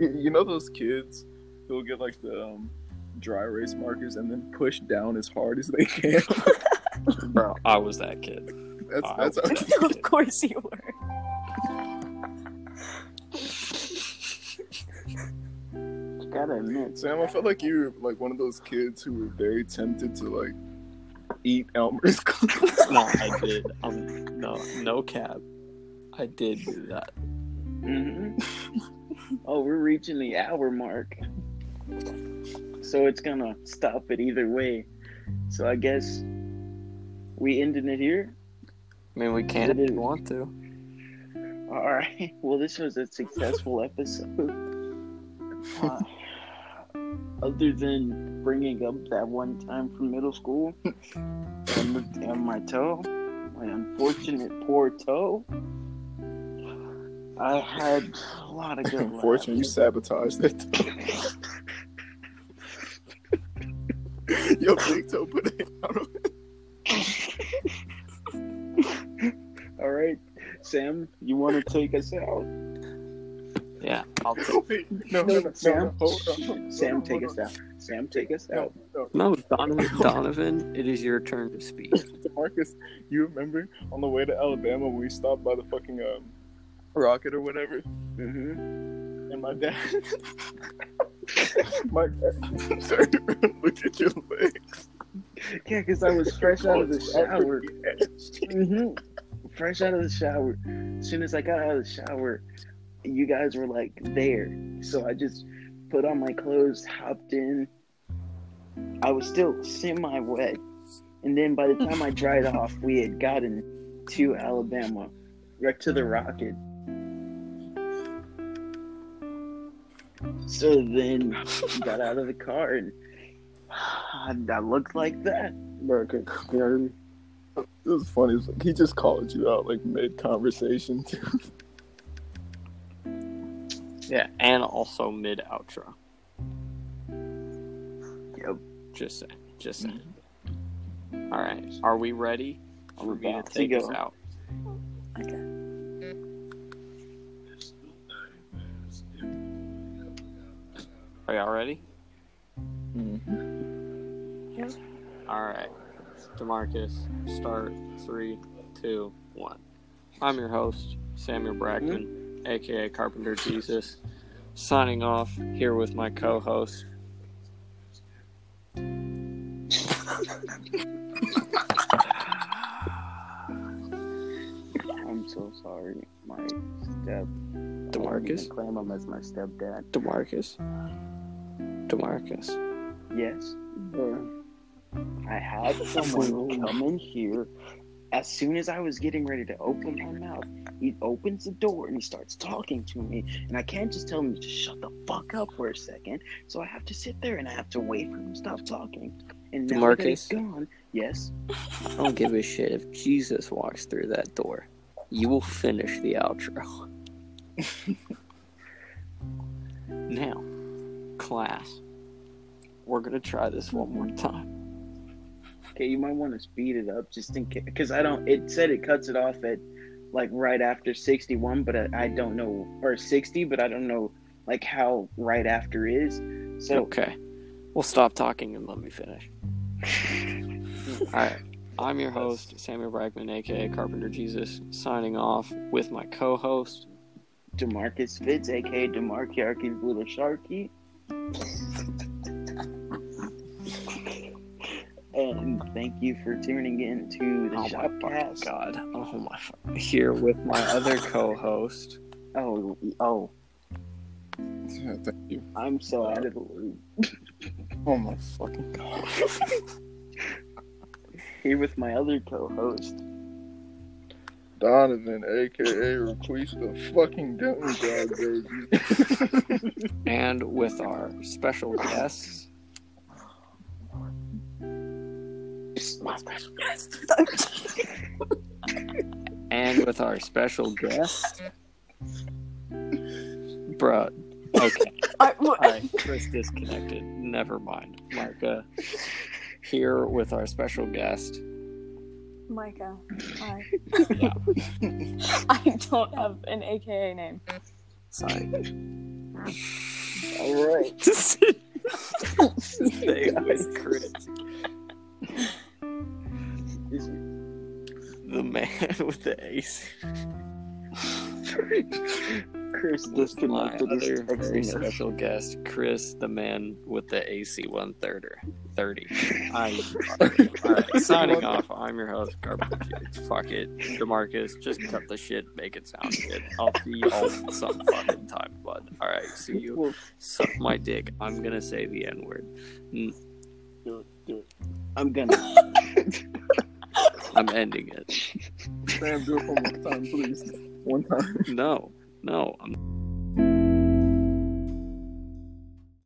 you you know those kids who'll get like the um, dry erase markers and then push down as hard as they can. *laughs* Bro, I was that kid. that's Wow. that's how *laughs* of course you were. You gotta admit, Sam, I felt like you were like one of those kids who were very tempted to like eat Elmer's cookies. *laughs* No, I did. Um, no, no cap. I did do that. Hmm oh, we're reaching the hour mark. So it's gonna stop it either way. So I guess we ending it here. I mean, we can if you want to. All right. *laughs* Well, this was a successful episode. *laughs* Uh, other than bringing up that one time from middle school *laughs* and, and my toe, my unfortunate poor toe, I had a lot of good. *laughs* Unfortunately, you sabotaged it. Yo, big toe put it out. *laughs* All right, Sam, you want to take us out? Yeah, I'll take. Wait, no, no, no, no, Sam, no, hold on, hold on, Sam, hold take us out. Sam, take us out. no, No, Donovan, Donovan, it is your turn to speak. *laughs* Marcus, you remember on the way to Alabama when we stopped by the fucking um, rocket or whatever, Mm-hmm. and my dad, *laughs* my dad to *laughs* look at your legs. Yeah, because I was fresh out of the shower. hmm Fresh out of the shower. As soon as I got out of the shower, you guys were like there. So I just put on my clothes, hopped in. I was still semi wet. And then by the time I dried off, we had gotten to Alabama, right to the rocket. So then we got out of the car and *sighs* I looked like that. Bro, can, can you hear me? It was funny. It was like he just called you out like mid conversation. *laughs* Yeah, and also mid outro. Yep. Just saying. Just saying. Mm-hmm. All right, are we ready for We're me to take us out? Okay. Are y'all ready? Mm-hmm. Yep. All right, Demarcus, start three, two, one. I'm your host, Samuel Brackman, aka Carpenter Jesus, signing off here with my co-host. *laughs* I'm so sorry. My step. Demarcus? I claim him as my stepdad. Demarcus. Demarcus. Yes. I had *laughs* someone come in here. As soon as I was getting ready to open my mouth, he opens the door and he starts talking to me. And I can't just tell him to shut the fuck up for a second. So I have to sit there and I have to wait for him to stop talking. And now that he's Demarcus? gone, yes. I don't give a shit if Jesus walks through that door. You will finish the outro. *laughs* now, class, we're gonna try this one more time. Okay, you might want to speed it up just in case, because I don't. It said it cuts it off at like right after sixty-one, but I, I don't know, or sixty, but I don't know like how right after is. So Okay, we'll stop talking and let me finish. *laughs* All right, I'm your host, Samuel Brackman, aka Carpenter Jesus, signing off with my co-host. Demarcus Fitz, aka Demarcus Little Sharky. and thank you for tuning in to the Oh my fucking Shopcast. god! Oh my! fu- Here with my other co-host. Oh, oh, Yeah, thank you. I'm so out of the loop. Oh my fucking god. *laughs* Here with my other co-host. Donovan, aka Request the fucking Doom God, baby. *laughs* and with our special guests. My special guest. And with our special guest. Bruh. Okay. I, Alright, Chris disconnected. Never mind. Marka. Here with our special guest. Mycah. Hi. Yeah. *laughs* I don't have an AKA name. Sorry. All right. Stay with Chris. The man with the ace. *laughs* Chris My disconnected. He's other very special guest, Chris, the man with the AC 130. 30. I, *laughs* all right, signing off. I'm your host, Carpenter. Fuck it, Demarcus. Just cut the shit, make it sound good. I'll see y'all some fucking time, bud. All right, see you. Well, Suck my dick. I'm gonna say the N word. Mm. do it. Do it. I'm gonna. *laughs* I'm ending it. Sam, do it one more time, please. One time. No, no. I'm